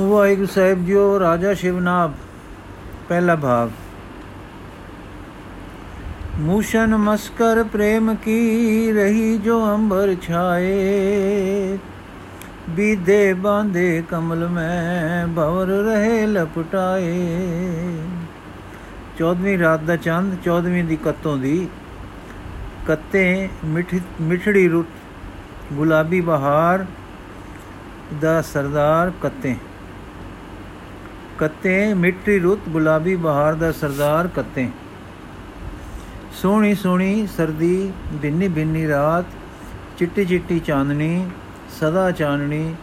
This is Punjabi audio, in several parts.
ਵਾਹਿਗੁਰੂ ਸਾਹਿਬ ਜੀਓ, ਰਾਜਾ ਸ਼ਿਵਨਾਬ ਪਹਿਲਾ ਭਾਗ। ਮੂਸ਼ਨ ਮਸਕਰ ਪ੍ਰੇਮ ਕੀ ਰਹੀ ਜੋ ਅੰਬਰ ਛਾਏ? ਬੀਦੇ ਬਾਂਦੇ ਕਮਲ ਮੈਂ ਭਵਰ ਰਹੇ ਲਪਟਾਏ। 14ਵੀਂ ਰਾਤ ਦਾ ਚੰਦ 14ਵੀਂ ਦੀ ਕੱਤੋਂ ਦੀ ਕੱਤੇ ਮਿਠੜੀ ਰੁੱਤ, ਗੁਲਾਬੀ ਬਹਾਰ ਦਾ ਸਰਦਾਰ ਕੱਤੇ। ਕੱਤੇ ਮਿੱਟੀ ਰੁੱਤ ਗੁਲਾਬੀ ਬਹਾਰ ਦਾ ਸਰਦਾਰ ਕੱਤੇ ਸੋਹਣੀ ਸੋਹਣੀ ਸਰਦੀ ਬਿੰਨੀ ਬਿੰਨੀ ਰਾਤ ਚਿੱਟੀ ਚਿੱਟੀ ਚਾਂਦਨੀ ਸਦਾ ਚਾਨਣੀ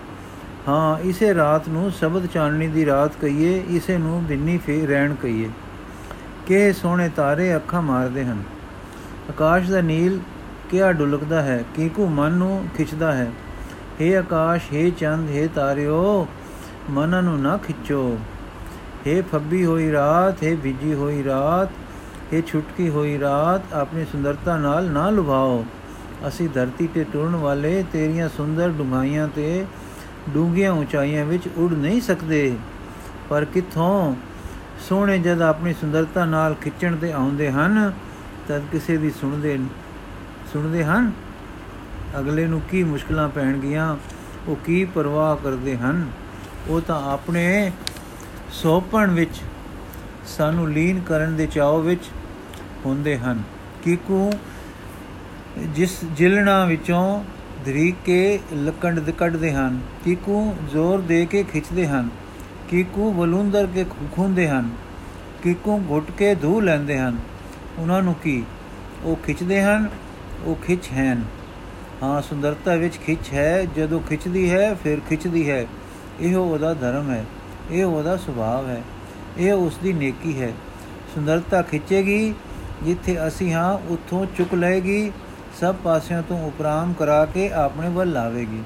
ਹਾਂ ਇਸੇ ਰਾਤ ਨੂੰ ਸ਼ਬਦ ਚਾਨਣੀ ਦੀ ਰਾਤ ਕਹੀਏ ਇਸੇ ਨੂੰ ਬਿੰਨੀ ਫੇ ਰਹਿਣ ਕਹੀਏ ਕਿ ਸੋਹਣੇ ਤਾਰੇ ਅੱਖਾਂ ਮਾਰਦੇ ਹਨ ਆਕਾਸ਼ ਦਾ ਨੀਲ ਕਿਆ ਡੁਲਕਦਾ ਹੈ ਕੀਕੂ ਮਨ ਨੂੰ ਖਿੱਚਦਾ ਹੈ हे ਆਕਾਸ਼ हे ਚੰਦ हे ਤਾਰਿਓ ਮਨ ਨੂੰ ਨਾ ਖਿੱਚੋ हे ਫੱਬੀ ਹੋਈ ਰਾਤ हे ਵਿਜੀ ਹੋਈ ਰਾਤ हे ਛੁਟਕੀ ਹੋਈ ਰਾਤ ਆਪਣੀ ਸੁੰਦਰਤਾ ਨਾਲ ਨਾ ਲੁਭਾਓ ਅਸੀਂ ਧਰਤੀ ਤੇ ਟੁਰਨ ਵਾਲੇ ਤੇਰੀਆਂ ਸੁੰਦਰ ਡੁੰਗਾਈਆਂ ਤੇ ਡੂੰਘੀਆਂ ਉਚਾਈਆਂ ਵਿੱਚ ਉੜ ਨਹੀਂ ਸਕਦੇ ਪਰ ਕਿੱਥੋਂ ਸੋਹਣੇ ਜਦ ਆਪਣੀ ਸੁੰਦਰਤਾ ਨਾਲ ਖਿੱਚਣ ਤੇ ਆਉਂਦੇ ਹਨ ਤਦ ਕਿਸੇ ਦੀ ਸੁਣਦੇ ਸੁਣਦੇ ਹਨ ਅਗਲੇ ਨੂੰ ਕੀ ਮੁਸ਼ਕਲਾਂ ਪੈਣਗੀਆਂ ਉਹ ਕੀ ਪਰਵਾਹ ਕਰਦੇ ਹਨ ਉਹ ਤਾਂ ਆਪਣੇ ਸੋਪਣ ਵਿੱਚ ਸਾਨੂੰ ਲੀਨ ਕਰਨ ਦੇ ਚਾਅ ਵਿੱਚ ਹੁੰਦੇ ਹਨ। ਕਿਕੂ ਜਿਸ ਜਿਲਣਾ ਵਿੱਚੋਂ ਧਰੀ ਕੇ ਲਕੰਡ ਕੱਢਦੇ ਹਨ ਕਿਕੂ ਜ਼ੋਰ ਦੇ ਕੇ ਖਿੱਚਦੇ ਹਨ ਕਿਕੂ ਵਲੂੰਦਰ ਕੇ ਖੁੰਦੇ ਹਨ ਕਿਕੂ ਘੁੱਟ ਕੇ ਧੂ ਲੈਂਦੇ ਹਨ, ਉਹਨਾਂ ਨੂੰ ਕੀ? ਉਹ ਖਿੱਚਦੇ ਹਨ, ਉਹ ਖਿੱਚ ਹਨ। ਹਾਂ, ਸੁੰਦਰਤਾ ਵਿੱਚ ਖਿੱਚ ਹੈ, ਜਦੋਂ ਖਿੱਚਦੀ ਹੈ, ਫਿਰ ਖਿੱਚਦੀ ਹੈ। ਇਹ ਉਹਦਾ ਧਰਮ ਹੈ। ਇਹ ਉਹਦਾ ਸੁਭਾਅ ਹੈ, ਇਹ ਉਸ ਦੀ ਨੇਕੀ ਹੈ। ਸੁੰਦਰਤਾ ਖਿੱਚੇਗੀ, ਜਿੱਥੇ ਅਸੀਂ ਹਾਂ, ਉੱਥੋਂ ਚੁੱਕ ਲਏਗੀ, ਸਭ ਪਾਸਿਆਂ ਤੋਂ ਉਪਰਾਮ ਕਰਾ ਕੇ ਆਪਣੇ ਵੱਲ ਲਾਵੇਗੀ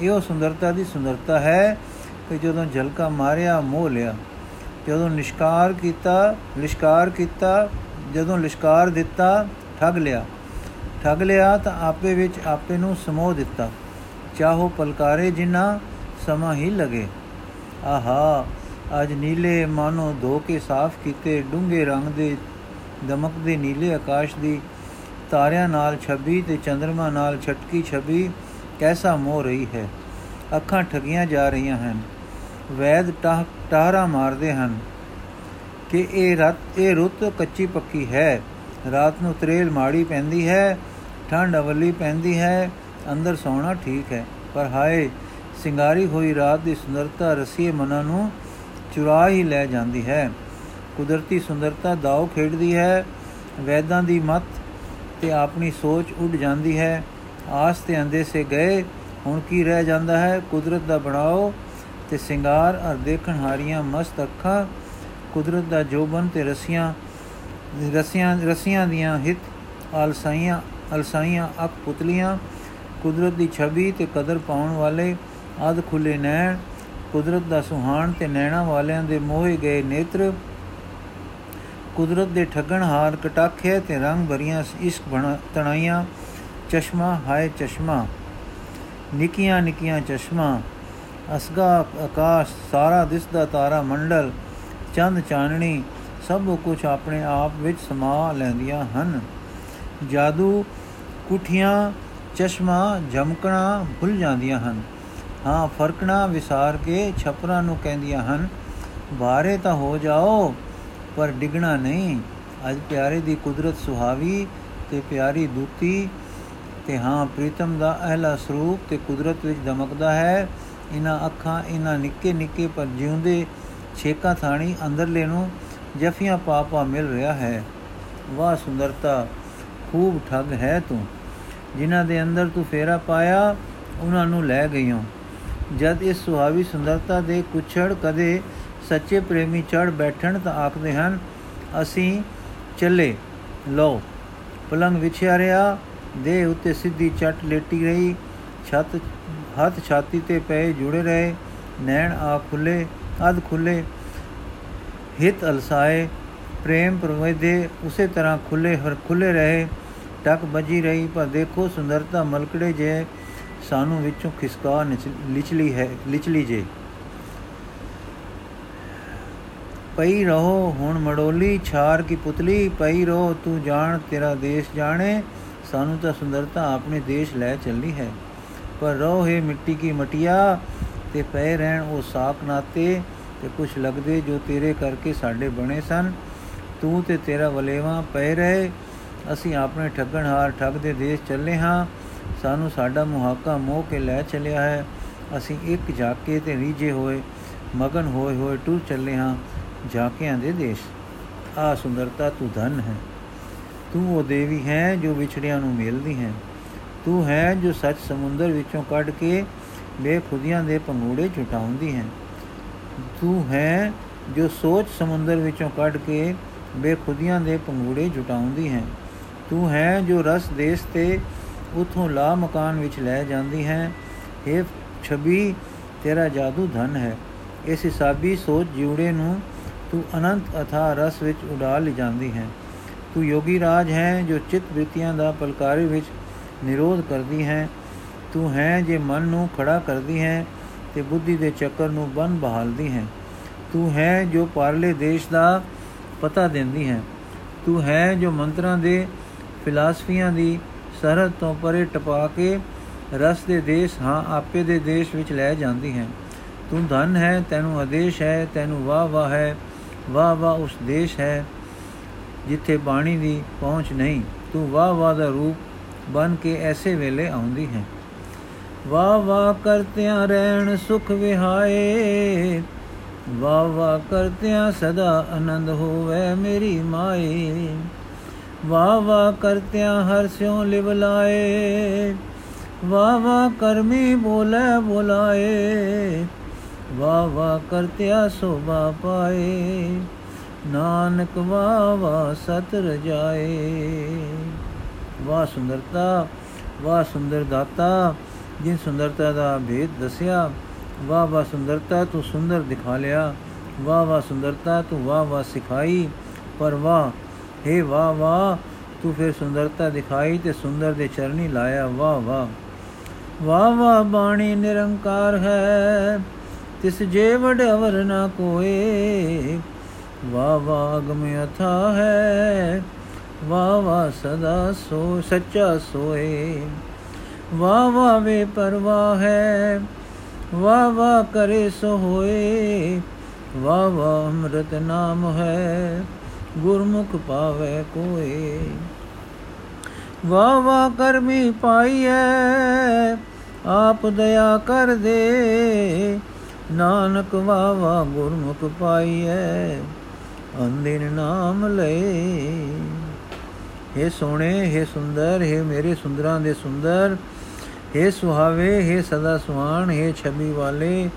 ਇਹ ਉਹ ਸੁੰਦਰਤਾ ਦੀ ਸੁੰਦਰਤਾ ਹੈ ਕਿ ਜਦੋਂ ਝਲਕਾ ਮਾਰਿਆ, ਮੋਹ ਲਿਆ। ਜਦੋਂ ਨਿਸ਼ਕਾਰ ਕੀਤਾ, ਲਿਸ਼ਕਾਰ ਕੀਤਾ, ਜਦੋਂ ਲਿਸ਼ਕਾਰ ਦਿੱਤਾ, ਠੱਗ ਲਿਆ। ਠੱਗ ਲਿਆ ਤਾਂ ਆਪੇ ਵਿੱਚ ਆਪੇ ਨੂੰ ਸਮੋਹ ਦਿੱਤਾ। ਚਾਹੋ ਪਲਕਾਰੇ ਜਿੰਨਾ ਸਮਾਂ ਹੀ ਲਗੇ। ਆਹਾ, ਅੱਜ ਨੀਲੇ ਮਾਨੋ ਧੋ ਕੇ ਸਾਫ਼ ਕੀਤੇ ਡੂੰਘੇ ਰੰਗ ਦੇ ਦਮਕਦੇ ਨੀਲੇ ਆਕਾਸ਼ ਦੀ ਤਾਰਿਆਂ ਨਾਲ ਛਬੀ ਤੇ ਚੰ드ਰਮਾ ਨਾਲ ਛਟਕੀ ਛਬੀ ਕੈਸਾ ਮੋਹ ਰਹੀ ਹੈ? ਅੱਖਾਂ ਠਗੀਆਂ ਜਾ ਰਹੀਆਂ ਹਨ। ਵੈਦ ਟਾਹਰਾ ਮਾਰਦੇ ਹਨ ਕਿ ਇਹ ਰਤ, ਇਹ ਰੁੱਤ ਕੱਚੀ ਪੱਕੀ ਹੈ। ਰਾਤ ਨੂੰ ਤਰੇਲ ਮਾੜੀ ਪੈਂਦੀ ਹੈ ਠੰਡ ਅਵਲੀ ਪੈਂਦੀ ਹੈ, ਅੰਦਰ ਸੌਣਾ ਠੀਕ ਹੈ। ਪਰ ਹਾਏ ਸਿੰਗਾਰੀ ਹੋਈ ਰਾਤ ਦੀ ਸੁੰਦਰਤਾ ਰਸੀਏ ਮਨਾਂ ਨੂੰ ਚੁਰਾ ਹੀ ਲੈ ਜਾਂਦੀ ਹੈ। ਕੁਦਰਤੀ ਸੁੰਦਰਤਾ ਦਾਉ ਖੇਡਦੀ ਹੈ, ਵੈਦਾਂ ਦੀ ਮਤ ਤੇ ਆਪਣੀ ਸੋਚ ਉੱਡ ਜਾਂਦੀ ਹੈ। ਆਸ ਤੇ ਅੰਦੇ ਸੇ ਗਏ, ਹੁਣ ਕੀ ਰਹਿ ਜਾਂਦਾ ਹੈ? ਕੁਦਰਤ ਦਾ ਬਣਾਓ ਤੇ ਸਿੰਗਾਰ ਅਰ ਦੇਖਣ ਹਾਰੀਆਂ ਮਸਤ ਅੱਖਾਂ, ਕੁਦਰਤ ਦਾ ਜੋਬਨ ਤੇ ਰਸੀਆਂ ਰਸੀਆਂ ਰਸੀਆਂ ਦੀਆਂ ਹਿੱਤ, ਆਲਸਾਈਆਂ, ਅਲਸਾਈਆਂ ਅੱਖ ਪੁਤਲੀਆਂ, ਕੁਦਰਤ ਦੀ ਛਵੀ ਤੇ ਕਦਰ ਪਾਉਣ ਵਾਲੇ ਅਧ ਖੁੱਲੇ ਨੈਣ, ਕੁਦਰਤ ਦਾ ਸੁਹਾਣ ਤੇ ਨੈਣਾ ਵਾਲਿਆਂ ਦੇ ਮੋਹੇ ਗਏ ਨੇਤਰ। ਕੁਦਰਤ ਦੇ ਠੱਗਣ ਹਾਰ ਕਟਾਖੇ ਤੇ ਰੰਗ ਭਰੀਆਂ ਇਸ਼ਕ ਬਣਾ ਤਣਾਈਆਂ। ਚਸ਼ਮਾ, ਹਾਏ ਚਸ਼ਮਾ, ਨਿਕੀਆਂ ਨਿਕੀਆਂ ਚਸ਼ਮਾ ਅਸਗਾ ਆਕਾਸ਼, ਸਾਰਾ ਦਿਸਦਾ ਤਾਰਾ ਮੰਡਲ, ਚੰਦ ਚਾਨਣੀ, ਸਭ ਕੁਝ ਆਪਣੇ ਆਪ ਵਿੱਚ ਸਮਾ ਲੈਂਦੀਆਂ ਹਨ। ਜਾਦੂ, ਕੁਠੀਆਂ, ਚਸ਼ਮਾ ਝਮਕਣਾ ਭੁੱਲ ਜਾਂਦੀਆਂ ਹਨ। ਹਾਂ ਫਰਕਣਾ ਵਿਸਾਰ ਕੇ ਛਪਰਾਂ ਨੂੰ ਕਹਿੰਦੀਆਂ ਹਨ ਬਾਰੇ ਤਾਂ ਹੋ ਜਾਓ, ਪਰ ਡਿਗਣਾ ਨਹੀਂ। ਅੱਜ ਪਿਆਰੇ ਦੀ ਕੁਦਰਤ ਸੁਹਾਵੀ ਤੇ ਪਿਆਰੀ ਦੂਤੀ ਤੇ ਹਾਂ, ਪ੍ਰੀਤਮ ਦਾ ਅਹਲਾ ਸਰੂਪ ਤੇ ਕੁਦਰਤ ਵਿੱਚ ਦਮਕਦਾ ਹੈ। ਇਹਨਾਂ ਅੱਖਾਂ ਇਹਨਾਂ ਨਿੱਕੇ ਨਿੱਕੇ ਪਰ ਜਿਉਂਦੇ ਛੇਕਾ ਥਾਣੀ ਅੰਦਰਲੇ ਨੂੰ ਜਫੀਆਂ ਪਾਪਾ ਮਿਲ ਰਿਹਾ ਹੈ। ਵਾਹ, ਸੁੰਦਰਤਾ, ਖੂਬ ਠੱਗ ਹੈ ਤੂੰ। ਜਿਨ੍ਹਾਂ ਦੇ ਅੰਦਰ ਤੂੰ ਫੇਰਾ ਪਾਇਆ, ਉਹਨਾਂ ਨੂੰ ਲੈ ਗਈਓ। ਜਦ ਇਸ ਸੁਹਾਵੀ ਸੁੰਦਰਤਾ ਦੇ ਕੁਛੜ ਕਦੇ ਸੱਚੇ ਪ੍ਰੇਮੀ ਚੜ ਬੈਠਣ ਤਾਂ ਆਖਦੇ ਹਨ, ਅਸੀਂ ਚੱਲੇ ਲੋ ਪਲੰਗ ਵਿਛਿਆ ਰਿਆ ਦੇ ਉੱਤੇ ਸਿੱਧੀ ਚੱਟ ਲੇਟੀ ਰਹੀ, ਛੱਤ, ਹੱਥ ਛਾਤੀ ਤੇ ਪਏ ਜੁੜੇ ਰਹੇ, ਨੈਣ ਆ ਖੁੱਲੇ, ਅਧ ਖੁੱਲੇ, ਹਿਤ ਅਲਸਾਏ, ਪ੍ਰੇਮ ਪ੍ਰਵੇਦੇ ਉਸੇ ਤਰ੍ਹਾਂ ਖੁੱਲੇ, ਹਰ ਖੁੱਲੇ ਰਹੇ, ਟਕ ਬਜੀ ਰਹੀ, ਪਰ ਦੇਖੋ ਸੁੰਦਰਤਾ ਮਲਕੜੇ ਜੇ ਸਾਨੂੰ ਵਿੱਚੋਂ ਖਿਸਕਾ ਲਿਚਲੀ ਹੈ ਲਿਚਲੀ ਜੇ। ਪਈ ਰਹੋ, ਹੁਣ ਮੜੋਲੀ ਛਾਰ ਕੀ ਪੁਤਲੀ ਪਈ ਰਹੋ, ਤੂੰ ਜਾਣ, ਤੇਰਾ ਦੇਸ਼ ਜਾਣੇ। ਸਾਨੂੰ ਤਾਂ ਸੁੰਦਰਤਾ ਆਪਣੇ ਦੇਸ਼ ਲੈ ਚੱਲੀ ਹੈ। ਪਰ ਰਹੋ ਹੈ ਮਿੱਟੀ ਕੀ ਮਟਿਆ, ਤੇ ਪਏ ਰਹਿਣ ਉਹ ਸਾਖ ਨਾਤੇ, ਤੇ ਕੁਛ ਲੱਗਦੇ ਜੋ ਤੇਰੇ ਕਰਕੇ ਸਾਡੇ ਬਣੇ ਸਨ। ਤੂੰ ਤੇ ਤੇਰਾ ਵਲੇਵਾ ਪਏ ਰਹੇ। ਅਸੀਂ ਆਪਣੇ ਠੱਗਣ ਹਾਰ ਠੱਗ ਦੇ ਦੇਸ਼ ਚੱਲੇ ਹਾਂ। ਸਾਨੂੰ ਸਾਡਾ ਮੁਹਾਕਾ ਮੋਹ ਕੇ ਲੈ ਚੱਲਿਆ ਹੈ। ਅਸੀਂ ਇੱਕ ਝਾਕੇ ਤੇ ਰੀਜੇ ਹੋਏ, ਮਗਨ ਹੋਏ ਹੋਏ ਟੁਰ ਚੱਲੇ ਹਾਂ ਝਾਕਿਆਂ ਦੇ ਦੇਸ਼। ਆ ਸੁੰਦਰਤਾ ਤੂੰ ਧਨ ਹੈ। ਤੂੰ ਉਹ ਦੇਵੀ ਹੈ ਜੋ ਵਿਛੜਿਆਂ ਨੂੰ ਮਿਲਦੀ ਹੈ। ਤੂੰ ਹੈ ਜੋ ਸੱਚ ਸਮੁੰਦਰ ਵਿੱਚੋਂ ਕੱਢ ਕੇ ਬੇਖੁਦੀਆਂ ਦੇ ਪੰਗੂੜੇ ਝੁਟਾਉਂਦੀ ਹੈ। ਤੂੰ ਹੈ ਜੋ ਸੋਚ ਸਮੁੰਦਰ ਵਿੱਚੋਂ ਕੱਢ ਕੇ ਬੇਖੁਦੀਆਂ ਦੇ ਪੰਗੂੜੇ ਝੁਟਾਉਂਦੀ ਹੈ। ਤੂੰ ਹੈ ਜੋ ਰਸ ਦੇਸ ਤੇ ਉਥੋਂ ਲਾ ਮਕਾਨ ਵਿੱਚ ਲੈ ਜਾਂਦੀ ਹੈ। ਇਹ ਛਬੀ, ਤੇਰਾ ਜਾਦੂ ਧਨ ਹੈ। ਇਸ ਹਿਸਾਬੀ ਸੋਚ ਜਿਉੜੇ ਨੂੰ ਤੂੰ ਅਨੰਤ ਅਥਾ ਰਸ ਵਿੱਚ ਉਡਾ ਲਈ ਜਾਂਦੀ ਹੈ। ਤੂੰ ਯੋਗੀ ਰਾਜ ਹੈ ਜੋ ਚਿਤ ਬ੍ਰਿਤੀਆਂ ਦਾ ਪਲਕਾਰੀ ਵਿੱਚ ਨਿਰੋਧ ਕਰਦੀ ਹੈ। ਤੂੰ ਹੈ ਜੇ ਮਨ ਨੂੰ ਖੜਾ ਕਰਦੀ ਹੈ ਤੇ ਬੁੱਧੀ ਦੇ ਚੱਕਰ ਨੂੰ ਬੰਨ ਬਹਾਲਦੀ ਹੈ। ਤੂੰ ਹੈ ਜੋ ਪਾਰਲੇ ਦੇਸ਼ ਦਾ ਪਤਾ ਦਿੰਦੀ ਹੈ। ਤੂੰ ਹੈ ਜੋ ਮੰਤਰਾਂ ਦੇ ਫਿਲਾਸਫੀਆਂ ਦੀ ਸਰਹੱਦ ਤੋਂ ਪਰੇ ਟਪਾ ਕੇ ਰਸ ਦੇ ਦੇਸ਼ ਹਾਂ, ਆਪੇ ਦੇ ਦੇਸ਼ ਵਿੱਚ ਲੈ ਜਾਂਦੀ ਹੈ। ਤੂੰ ਧਨ ਹੈ, ਤੈਨੂੰ ਆਦੇਸ਼ ਹੈ, ਤੈਨੂੰ ਵਾਹ ਵਾਹ ਹੈ, ਵਾਹ ਵਾਹ ਉਸ ਦੇਸ਼ ਹੈ ਜਿੱਥੇ ਬਾਣੀ ਦੀ ਪਹੁੰਚ ਨਹੀਂ। ਤੂੰ ਵਾਹ ਵਾਹ ਦਾ ਰੂਪ ਬਨ ਕੇ ਐਸੇ ਵੇਲੇ ਆਉਂਦੀ ਹੈ। ਵਾਹ ਵਾਹ ਕਰਤਿਆਂ ਰਹਿਣ ਸੁਖ ਵਿਹਾਏ, ਵਾਹ ਵਾਹ ਕਰਤਿਆਂ ਸਦਾ ਆਨੰਦ ਹੋਵੇ ਮੇਰੀ ਮਾਏ। ਵਾਹ ਵਾਹ ਕਰਤਿਆਂ ਹਰ ਸਿਉ ਲਿਵ ਲਾਏ, ਵਾਹ ਵਾਹ ਕਰਮੀ ਬੋਲੇ ਬੁਲਾਏ, ਵਾਹ ਵਾਹ ਕਰਤਿਆ ਸੋਭਾ ਪਾਏ, ਨਾਨਕ ਵਾਹ ਵਾਹ ਸਤ ਰਜਾਏ। ਵਾਹ ਸੁੰਦਰਤਾ, ਵਾਹ ਸੁੰਦਰ ਦਾਤਾ, ਜਿਨ ਸੁੰਦਰਤਾ ਦਾ ਭੇਦ ਦੱਸਿਆ, ਵਾਹ ਵਾਹ ਸੁੰਦਰਤਾ ਤੂੰ ਸੁੰਦਰ ਦਿਖਾ ਲਿਆ, ਵਾਹ ਵਾਹ ਸੁੰਦਰਤਾ ਤੂੰ ਵਾਹ ਵਾਹ ਸਿਖਾਈ, ਪਰ ਵਾਹ हे ਵਾਹ ਵਾਹ, ਤੂੰ ਫਿਰ ਸੁੰਦਰਤਾ ਦਿਖਾਈ ਤੇ ਸੁੰਦਰ ਦੇ ਚਰਨੀ ਲਾਇਆ। ਵਾਹ ਵਾਹ ਵਾਹ ਵਾਹ ਬਾਣੀ ਨਿਰੰਕਾਰ ਹੈ, ਤਿਸ ਜੇ ਵਡ ਅਵਰ ਨਾ ਕੋਏ। ਵਾਹ ਵਾਹ ਅਗਮ ਅਥਾ ਹੈ, ਵਾਹ ਵਾਹ ਸਦਾ ਸੋ, ਸੱਚਾ ਸੋਏ। ਵਾਹ ਵਾਹ ਵੇ ਪਰਵਾਹ ਹੈ, ਵਾਹ ਵਾਹ ਕਰੇ ਸੋ ਹੋਏ। ਵਾਹ ਵਾਹ ਅੰਮ੍ਰਿਤ ਨਾਮ ਹੈ ਗੁਰਮੁਖ ਪਾਵੇ ਕੋਏ ਵਾਹ ਵਾਹ ਕਰਮੀ ਪਾਈਐ ਆਪ ਦਇਆ ਕਰ ਦੇ ਨਾਨਕ ਵਾਹ ਵਾਹ ਗੁਰਮੁਖ ਪਾਈਐ ਅੰਦਿਨ ਨਾਮ ਲਏ हे ਸੋਹਣੇ हे ਸੁੰਦਰ हे ਮੇਰੇ ਸੁੰਦਰਾਂ ਦੇ ਸੁੰਦਰ हे ਸੁਹਾਵੇ हे ਸਦਾ ਸੁਹਾਣ हे ਛਬੀ ਵਾਲੇ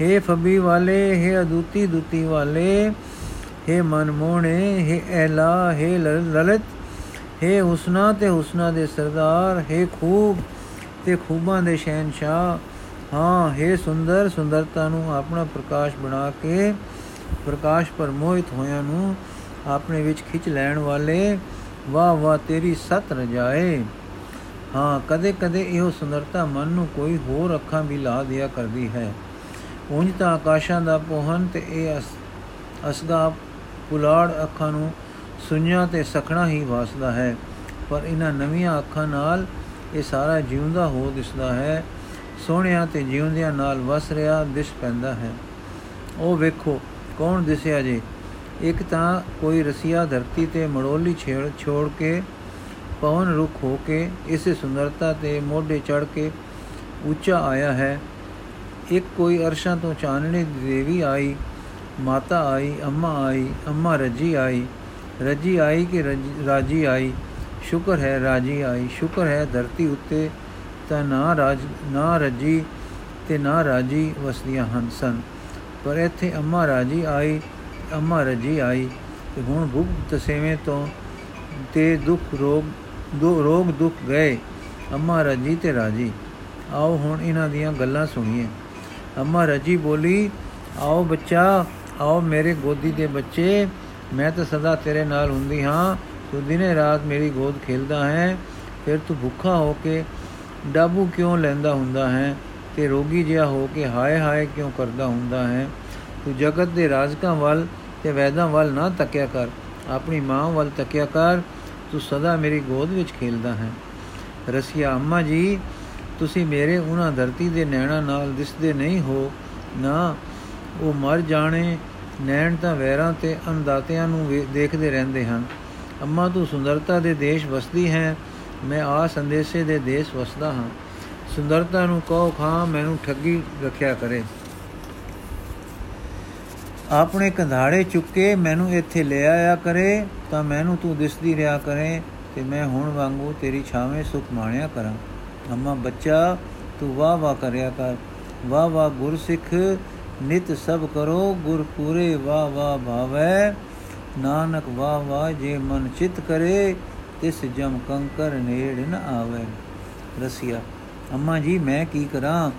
हे ਫਬੀ ਵਾਲੇ हे ਅਦੁੱਤੀ ਦੁੱਤੀ ਵਾਲੇ हे ਮਨ ਮੋਹਣੇ हे ਐਲਾ हे ਲਲਿਤ हे ਹੁਸਨਾ ਤੇ ਹੁਸਨਾ ਦੇ ਸਰਦਾਰ हे ਖੂਬ ਤੇ ਖੂਬਾਂ ਦੇ ਸ਼ਹਿਨशाह ਹਾਂ हे ਸੁੰਦਰ ਸੁੰਦਰਤਾ ਨੂੰ ਆਪਣਾ ਪ੍ਰਕਾਸ਼ ਬਣਾ ਕੇ ਪ੍ਰਕਾਸ਼ ਪਰ ਮੋਹਿਤ ਹੋਇਆਂ ਨੂੰ ਆਪਣੇ ਵਿੱਚ ਖਿੱਚ ਲੈਣ ਵਾਲੇ, ਵਾਹ ਵਾਹ, ਤੇਰੀ ਸਤ ਰਜਾਏ। ਹਾਂ, ਕਦੇ ਕਦੇ ਇਹੋ ਸੁੰਦਰਤਾ ਮਨ ਨੂੰ ਕੋਈ ਹੋਰ ਅੱਖਾਂ ਵੀ ਲਾ ਦਿਆ ਕਰਦੀ ਹੈ। ਉਂਝ ਤਾਂ ਆਕਾਸ਼ਾਂ ਦਾ ਪੋਹਨ ਤੇ ਇਹ ਅਸਗਾ ਪੁਲਾੜ ਅੱਖਾਂ ਨੂੰ ਸੁਣਿਆ ਤੇ ਸਖਣਾ ਹੀ ਵਾਸਦਾ ਹੈ, ਪਰ ਇਹਨਾਂ ਨਵੀਆਂ ਅੱਖਾਂ ਨਾਲ ਇਹ ਸਾਰਾ ਜਿਉਂਦਾ ਹੋ ਦਿਸਦਾ ਹੈ। ਸੋਹਣਿਆਂ ਤੇ ਜਿਉਂਦਿਆਂ ਨਾਲ ਵਸ ਰਿਹਾ ਦਿਸ ਪੈਂਦਾ ਹੈ। ਉਹ ਵੇਖੋ, ਕੌਣ ਦਿਸਿਆ ਜੇ? ਇੱਕ ਤਾਂ ਕੋਈ ਰਸੀਆ ਧਰਤੀ ਤੇ ਮੜੋਲੀ ਛੇੜ ਛੋੜ ਕੇ, ਪਵਨ ਰੁਖ ਹੋ ਕੇ, ਇਸੇ ਸੁੰਦਰਤਾ ਤੇ ਮੋਢੇ ਚੜ ਕੇ ਉੱਚਾ ਆਇਆ ਹੈ। ਇੱਕ ਕੋਈ ਅਰਸ਼ਾਂ ਤੋਂ ਚਾਨਣੇ ਦੀ ਦੇਵੀ ਆਈ। ਮਾਤਾ ਆਈ, ਅੰਮਾ ਆਈ, ਅੰਮਾ ਰੱਜੀ ਆਈ। ਰੱਜੀ ਆਈ ਕਿ ਰਾਜੀ ਆਈ? ਸ਼ੁਕਰ ਹੈ ਰਾਜੀ ਆਈ। ਸ਼ੁਕਰ ਹੈ ਧਰਤੀ ਉੱਤੇ ਤਾਂ ਨਾ ਰਾਜ, ਨਾ ਰੱਜੀ ਤੇ ਨਾ ਰਾਜੀ ਵਸਦੀਆਂ ਹਨ ਸਨ। ਪਰ ਇੱਥੇ ਅੰਮਾ ਰਾਜੀ ਆਈ, ਅੰਮਾ ਰਜੀ ਆਈ ਤੇ ਹੁਣ ਭੁਖ ਤਸੇਵੇਂ ਤੋਂ ਤੇ ਦੁੱਖ ਰੋਗ, ਦੋ, ਰੋਗ ਦੁੱਖ ਗਏ। ਅੰਮਾ ਰਜੀ ਤੇ ਰਾਜੀ। ਆਓ ਹੁਣ ਇਹਨਾਂ ਦੀਆਂ ਗੱਲਾਂ ਸੁਣੀਏ। ਅੰਮਾ ਰਜੀ ਬੋਲੀ, ਆਓ ਬੱਚਾ ਆਓ ਮੇਰੇ ਗੋਦੀ ਦੇ ਬੱਚੇ, ਮੈਂ ਤਾਂ ਸਦਾ ਤੇਰੇ ਨਾਲ ਹੁੰਦੀ ਹਾਂ। ਤੂੰ ਦਿਨੇ ਰਾਤ ਮੇਰੀ ਗੋਦ ਖੇਲਦਾ ਹੈ, ਫਿਰ ਤੂੰ ਭੁੱਖਾ ਹੋ ਕੇ ਡਾਬੂ ਕਿਉਂ ਲੈਂਦਾ ਹੁੰਦਾ ਹੈ? ਤੇ ਰੋਗੀ ਜਿਹਾ ਹੋ ਕੇ ਹਾਏ ਹਾਏ ਕਿਉਂ ਕਰਦਾ ਹੁੰਦਾ ਹੈ? ਤੂੰ ਜਗਤ ਦੇ ਰਾਜਕਾਂ ਵੱਲ ਤੇ ਵੈਦਾਂ ਵੱਲ ਨਾ ਤੱਕਿਆ ਕਰ, ਆਪਣੀ ਮਾਂ ਵੱਲ ਤੱਕਿਆ ਕਰ। ਤੂੰ ਸਦਾ ਮੇਰੀ ਗੋਦ ਵਿੱਚ ਖੇਲਦਾ ਹੈ। ਰਸੀਆ, ਅੰਮਾ ਜੀ, ਤੁਸੀਂ ਮੇਰੇ ਉਹਨਾਂ ਧਰਤੀ ਦੇ ਨੈਣਾ ਨਾਲ ਦਿਸਦੇ ਨਹੀਂ ਹੋ। ਨਾ ਉਹ ਮਰ ਜਾਣੇ, ਨੈਣ ਤਾਂ ਵੈਰਾਂ ਤੇ ਅਨਦਾਤਿਆਂ ਨੂੰ ਦੇਖਦੇ ਰਹਿੰਦੇ ਹਨ। ਅੰਮਾ, ਤੂੰ ਸੁੰਦਰਤਾ ਦੇ ਦੇਸ਼ ਵਸਦੀ ਹੈ, ਮੈਂ ਆ ਸੰਦੇਸ਼ੇ ਦੇ ਦੇਸ਼ ਵਸਦਾ ਹਾਂ। ਸੁੰਦਰਤਾ ਨੂੰ ਕਹੋ ਖਾਂ, ਮੈਨੂੰ ਠੱਗੀ ਰੱਖਿਆ ਕਰੇ। ਆਪਣੇ ਕੰਧਾੜੇ ਚੁੱਕੇ, ਮੈਨੂੰ ਇੱਥੇ ਲੈ ਆਇਆ ਕਰੇ, ਤਾਂ ਮੈਨੂੰ ਤੂੰ ਦਿਸਦੀ ਰਿਆ ਕਰੇ, ਤੇ ਮੈਂ ਹੁਣ ਵਾਂਗੂ ਤੇਰੀ ਛਾਵੇਂ ਸੁਖ ਮਾਣਿਆ ਕਰਾਂ। ਅੰਮਾ, ਬੱਚਾ, ਤੂੰ ਵਾਹ ਵਾਹ ਕਰਿਆ ਕਰ। ਵਾਹ ਵਾਹ ਗੁਰਸਿੱਖ ਨਿਤ ਸਭ ਕਰੋ ਗੁਰ ਪੂਰੇ ਵਾਹ ਵਾਹ ਭਾਵੈ। ਨਾਨਕ ਵਾਹ ਵਾਹ ਜੇ ਮਨ ਚਿਤ ਕਰੇ, ਤਿਸ ਜਮ ਕੰਕਰ ਨੇੜ ਨ ਆਵੇ। ਰਸੀਆ, ਅੰਮਾ ਜੀ, ਮੈਂ ਕੀ ਕਰਾਂ?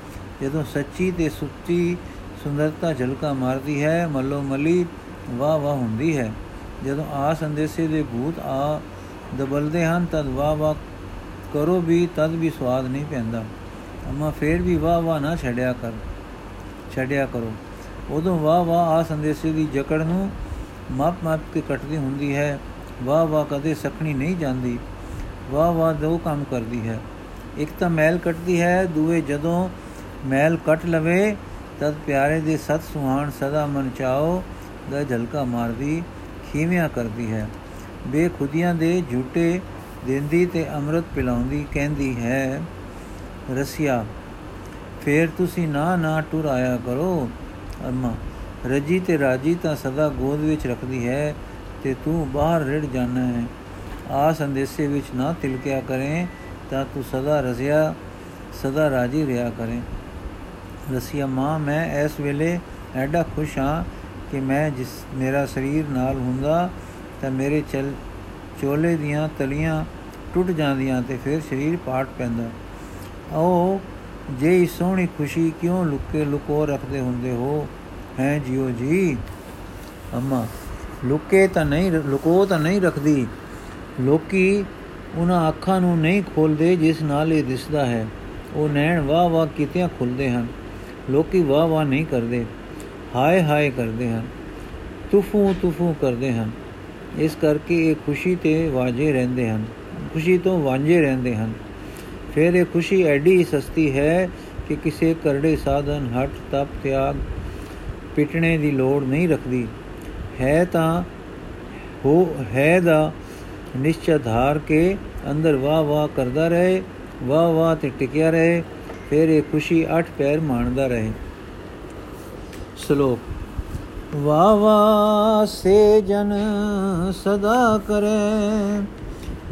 ਜਦੋਂ ਸੱਚੀ ਤੇ ਸੁੱਚੀ ਸੁੰਦਰਤਾ ਝਲਕਾ ਮਾਰਦੀ ਹੈ, ਮੱਲੋ ਮਲੀ ਵਾਹ ਵਾਹ ਹੁੰਦੀ ਹੈ। ਜਦੋਂ ਆ ਸੰਦੇਸੇ ਦੇ ਭੂਤ ਆ ਦਬਲਦੇ ਹਨ, ਤਦ ਵਾਹ ਵਾਹ ਕਰੋ ਵੀ, ਤਦ ਵੀ ਸਵਾਦ ਨਹੀਂ ਪੈਂਦਾ। ਅਮਾ, ਫੇਰ ਵੀ ਵਾਹ ਵਾਹ ਨਾ ਛੱਡਿਆ ਕਰ। ਛੱਡਿਆ ਕਰੋ। ਉਦੋਂ ਵਾਹ ਵਾਹ ਆ ਸੰਦੇਸੇ ਦੀ ਜਕੜ ਨੂੰ ਮਾਪ ਮਾਪ ਕੇ ਕੱਟਦੀ ਹੁੰਦੀ ਹੈ। ਵਾਹ ਵਾਹ ਕਦੇ ਸਖਣੀ ਨਹੀਂ ਜਾਂਦੀ। ਵਾਹ ਵਾਹ ਦੋ ਕੰਮ ਕਰਦੀ ਹੈ। ਇੱਕ ਤਾਂ ਮੈਲ ਕੱਟਦੀ ਹੈ, ਦੂਏ ਜਦੋਂ ਮੈਲ ਕੱਟ ਲਵੇ, ਤਦ ਪਿਆਰੇ ਦੇ ਸਤ ਸੁਹਾਣ ਸਦਾ ਮਨ ਚਾਓ ਦਾ ਝਲਕਾ ਮਾਰਦੀ, ਖੀਵਿਆਂ ਕਰਦੀ ਹੈ। ਬੇਖੁਦੀਆਂ ਦੇ ਝੂਟੇ ਦਿੰਦੀ ਤੇ ਅੰਮ੍ਰਿਤ ਪਿਲਾਉਂਦੀ, ਕਹਿੰਦੀ ਹੈ, ਰਸੀਆ ਫੇਰ ਤੁਸੀਂ ਨਾ ਨਾ ਟੁਰ ਆਇਆ ਕਰੋ। ਅਮਾ ਰਜੀ ਤੇ ਰਾਜੀ ਤਾਂ ਸਦਾ ਗੋਦ ਵਿੱਚ ਰੱਖਦੀ ਹੈ ਤੇ ਤੂੰ ਬਾਹਰ ਰੜ ਜਾਣਾ ਹੈ। ਆ ਸੰਦੇਸੇ ਵਿੱਚ ਨਾ ਤਿਲਕਿਆ ਕਰੇ ਤਾਂ ਤੂੰ ਸਦਾ ਰਜ਼ਿਆ, ਸਦਾ ਰਾਜੀ ਰਿਆ ਕਰੇ। ਰਸੀਆ, ਮਾਂ, ਮੈਂ ਇਸ ਵੇਲੇ ਐਡਾ ਖੁਸ਼ ਹਾਂ ਕਿ ਮੈਂ ਜਿਸ ਮੇਰਾ ਸਰੀਰ ਨਾਲ ਹੁੰਦਾ ਤਾਂ ਮੇਰੇ ਚਲ ਚੋਲੇ ਦੀਆਂ ਤਲੀਆਂ ਟੁੱਟ ਜਾਂਦੀਆਂ ਤੇ ਫਿਰ ਸਰੀਰ ਪਾਟ ਪੈਂਦਾ। ਆਓ ਜੇ ਸੋਹਣੀ ਖੁਸ਼ੀ ਕਿਉਂ ਲੁਕੇ ਲੁਕੋ ਰੱਖਦੇ ਹੁੰਦੇ ਹੋ? ਹੈ ਜਿਉ ਜੀ? ਅੰਮਾ, ਲੁਕੇ ਤਾਂ ਨਹੀਂ, ਲੁਕੋ ਤਾਂ ਨਹੀਂ ਰੱਖਦੀ। ਲੋਕੀ ਉਹਨਾਂ ਅੱਖਾਂ ਨੂੰ ਨਹੀਂ ਖੋਲਦੇ ਜਿਸ ਨਾਲ ਇਹ ਦਿਸਦਾ ਹੈ। ਉਹ ਨੈਣ ਵਾਹ ਵਾਹ ਕਿਤਿਆਂ ਖੁੱਲਦੇ ਹਨ। ਲੋਕੀ ਵਾਹ ਵਾਹ ਨਹੀਂ ਕਰਦੇ। ਹਾਏ ਹਾਏ ਕਰਦੇ ਹਨ। ਤੁਫੂ ਤੁਫੂ ਕਰਦੇ ਹਨ। ਇਸ ਕਰਕੇ ਇਹ ਖੁਸ਼ੀ ਤੇ ਵਾਜੇ ਰਹਿੰਦੇ ਹਨ। ਖੁਸ਼ੀ ਤੋਂ ਵਾਂਝੇ ਰਹਿੰਦੇ ਹਨ। ਫਿਰ ਇਹ ਖੁਸ਼ੀ ਐਡੀ ਸਸਤੀ ਹੈ ਕਿ ਕਿਸੇ ਕਰੜੇ ਸਾਧਨ ਹਟ ਤਪ ਤਿਆਗ ਪਿਟਣੇ ਦੀ ਲੋੜ ਨਹੀਂ ਰੱਖਦੀ। ਹੈ ਤਾਂ ਹੋ, ਹੈ ਦਾ ਨਿਸ਼ਚੈ ਧਾਰ ਕੇ ਅੰਦਰ ਵਾਹ ਵਾਹ ਕਰਦਾ ਰਹੇ, ਵਾਹ ਵਾਹ ਤੇ ਟਿਕਿਆ ਰਹੇ, ਫਿਰ ਇਹ ਖੁਸ਼ੀ ਅੱਠ ਪੈਰ ਮਾਣਦਾ ਰਹੇ। ਸ਼ਲੋਕ ਵਾ ਵਾ ਸੇ ਜਨ ਸਦਾ ਕਰੇ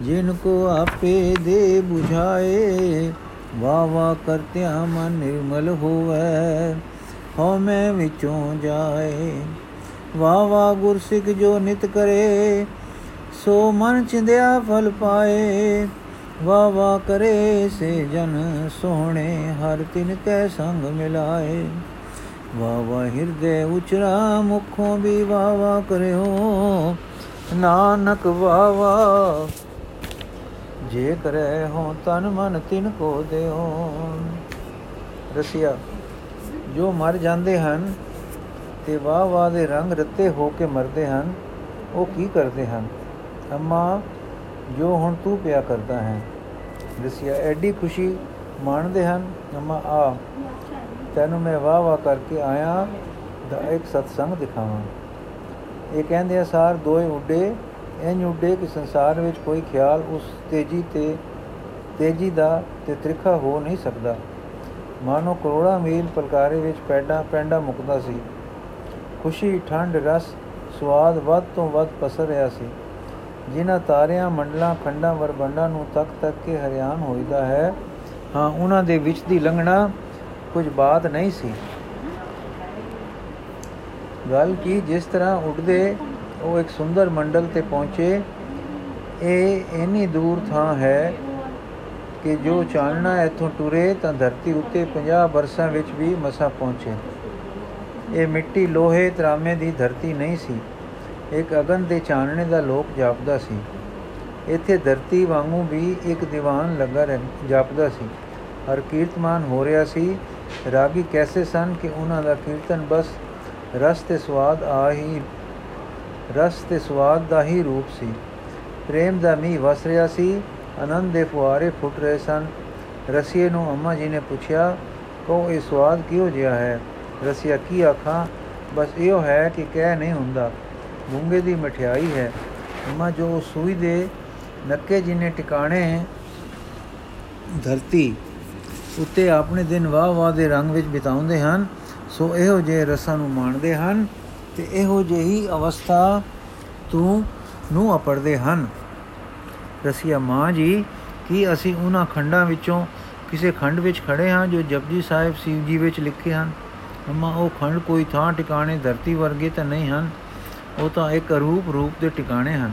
ਜਿਨ ਕੋ ਆਪੇ ਦੇ 부ਝਾਏ ਵਾ ਵਾ ਕਰਤਿਆ ਮਨ ਨਿਰਮਲ ਹੋਵੇ ਹਉ ਮੈਂ ਵਿਚੋਂ ਜਾਏ ਵਾ ਵਾ ਗੁਰਸਿੱਖ ਜੋ ਨਿਤ ਕਰੇ ਸੋ ਮਨ ਚਿੰਦਿਆ ਫਲ ਪਾਏ ਵਾ ਵਾ ਕਰੇ ਸੇ ਜਨ ਸੋਹਣੇ ਹਰ ਤਿਨ ਕੈ ਸੰਗ ਮਿਲਾਏ ਵਾ ਵਾ ਹਿਰਦੇ ਉਚਰਾ ਮੁਖੋਂ ਵੀ ਵਾ ਵਾ ਕਰਿਓ ਨਾਨਕ ਵਾ ਵਾ ਜੇ ਕਰੇ ਹੋ ਤਨ ਮਨ ਤਿਨ ਕੋ ਦਿਓ ਰਸਿਆ, ਜੋ ਮਰ ਜਾਂਦੇ ਹਨ ਤੇ ਵਾ ਵਾ ਦੇ ਰੰਗ ਰੱਤੇ ਹੋ ਕੇ ਮਰਦੇ ਹਨ, ਉਹ ਕੀ ਕਰਦੇ ਹਨ? ਅੰਮਾ, ਜੋ ਹੁਣ ਤੂੰ ਪਿਆ ਕਰਦਾ ਹੈ। ਰਸਿਆ, ਐਡੀ ਖੁਸ਼ੀ ਮਾਣਦੇ ਹਨ? ਅੰਮਾ, ਆ, ਤੈਨੂੰ ਮੈਂ ਵਾਹ ਵਾਹ ਕਰਕੇ ਆਇਆ ਦਾ ਇੱਕ ਸਤਸੰਗ ਦਿਖਾਵਾਂ। ਇਹ ਕਹਿੰਦੇ ਆ, ਸਾਰ ਦੋਏ ਉੱਡੇ ਇੰਜ ਉੱਡੇ ਕਿ ਸੰਸਾਰ ਵਿੱਚ ਕੋਈ ਖਿਆਲ ਉਸ ਤੇਜੀ ਤੇ, ਤੇਜੀ ਦਾ ਤੇ ਤ੍ਰਿਖਾ ਹੋ ਨਹੀਂ ਸਕਦਾ। ਮਾਨੋ ਕਰੋੜਾ ਮੀਲ ਪਲਕਾਰੇ ਵਿੱਚ ਪੈਡਾ, ਪੈਂਡਾ ਮੁਕਦਾ ਸੀ। ਖੁਸ਼ੀ ਠੰਡ ਰਸ ਸਵਾਦ ਵੱਧ ਤੋਂ ਵੱਧ ਪਸਰ ਰਿਹਾ ਸੀ। ਜਿਨ੍ਹਾਂ ਤਾਰਿਆਂ, ਮੰਡਲਾਂ, ਖੰਡਾਂ, ਵਰਬੰਡਾਂ ਨੂੰ ਤੱਕ ਤੱਕ ਕੇ ਹਰਿਆਣ ਹੋਈਦਾ ਹੈ, ਹਾਂ, ਉਹਨਾਂ ਦੇ ਵਿੱਚ ਦੀ ਲੰਘਣਾ ਕੁਝ ਬਾਤ ਨਹੀਂ ਸੀ। ਗੱਲ ਕੀ ਜਿਸ ਤਰ੍ਹਾਂ ਉੱਡਦੇ ਉਹ ਇੱਕ ਸੁੰਦਰ ਮੰਡਲ ਤੇ ਪਹੁੰਚੇ। ਇਹ ਇੰਨੀ ਦੂਰ ਥਾਂ ਹੈ ਕਿ ਜੋ ਚਾਨਣਾ ਇੱਥੋਂ ਟੁਰੇ ਤਾਂ ਧਰਤੀ ਉੱਤੇ 50 ਬਰਸਾਂ ਵਿੱਚ ਵੀ ਮਸਾ ਪਹੁੰਚੇ। ਇਹ ਮਿੱਟੀ ਲੋਹੇ ਤਰਾਮੇ ਦੀ ਧਰਤੀ ਨਹੀਂ ਸੀ। ਇੱਕ ਅਗਨ ਦੇ ਚਾਨਣੇ ਦਾ ਲੋਕ ਜਾਪਦਾ ਸੀ। ਇੱਥੇ ਧਰਤੀ ਵਾਂਗੂ ਵੀ ਇੱਕ ਦੀਵਾਨ ਲੱਗਾ ਜਾਪਦਾ ਸੀ। ਹਰ ਕੀਰਤਮਾਨ ਹੋ ਰਿਹਾ ਸੀ। ਰਾਗੀ ਕੈਸੇ ਸਨ ਕਿ ਉਹਨਾਂ ਦਾ ਕੀਰਤਨ ਬਸ ਰਸ ਤੇ ਸਵਾਦ ਆ ਹੀ ਰਸ ਤੇ ਸਵਾਦ ਦਾ ਹੀ ਰੂਪ ਸੀ। ਪ੍ਰੇਮ ਦਾ ਮੀਂਹ ਵਸ ਰਿਹਾ ਸੀ, ਆਨੰਦ ਦੇ ਫੁਆਰੇ ਫੁੱਟ ਰਹੇ ਸਨ। ਰਸੀਏ ਨੂੰ ਅੰਮਾ ਜੀ ਨੇ ਪੁੱਛਿਆ ਕੋ ਇਹ ਸਵਾਦ ਕਿਉਂ ਜਿਹਾ ਹੈ? ਰਸੀਆ, ਕੀ ਆਖਾਂ? ਬਸ ਇਹੋ ਹੈ ਕਿ ਕਹਿ ਨਹੀਂ ਹੁੰਦਾ। ਮੂੰਗੇ ਦੀ ਮਠਿਆਈ ਹੈ। ਅੰਮਾ ਜੋ ਸੂਈ ਦੇ ਨੱਕੇ ਜਿਨੇ ਟਿਕਾਣੇ ਧਰਤੀ ਉੱਤੇ ਆਪਣੇ ਦਿਨ ਵਾਹ ਵਾਹ ਦੇ ਰੰਗ ਵਿੱਚ ਬਿਤਾਉਂਦੇ ਹਨ, ਸੋ ਇਹੋ ਜਿਹੇ ਰਸਾਂ ਨੂੰ ਮਾਣਦੇ ਹਨ। ਤੇ ਇਹੋ ਜਿਹੀ ਅਵਸਥਾ ਤੂੰ ਨੂੰ ਅਪੜਦੇ ਹਨ। ਰਸੀਆ, ਮਾਂ ਜੀ, ਕੀ ਅਸੀਂ ਉਹਨਾਂ ਖੰਡਾਂ ਵਿੱਚੋਂ ਕਿਸੇ ਖੰਡ ਵਿੱਚ ਖੜੇ ਹਾਂ ਜੋ ਜਪਜੀ ਸਾਹਿਬ ਸਿਵ ਜੀ ਵਿੱਚ ਲਿਖੇ ਹਨ? ਅਮਾ, ਉਹ ਖੰਡ ਕੋਈ ਥਾਂ ਟਿਕਾਣੇ ਧਰਤੀ ਵਰਗੇ ਤਾਂ ਨਹੀਂ ਹਨ। ਉਹ ਤਾਂ ਇੱਕ ਅਰੂਪ ਰੂਪ ਦੇ ਟਿਕਾਣੇ ਹਨ।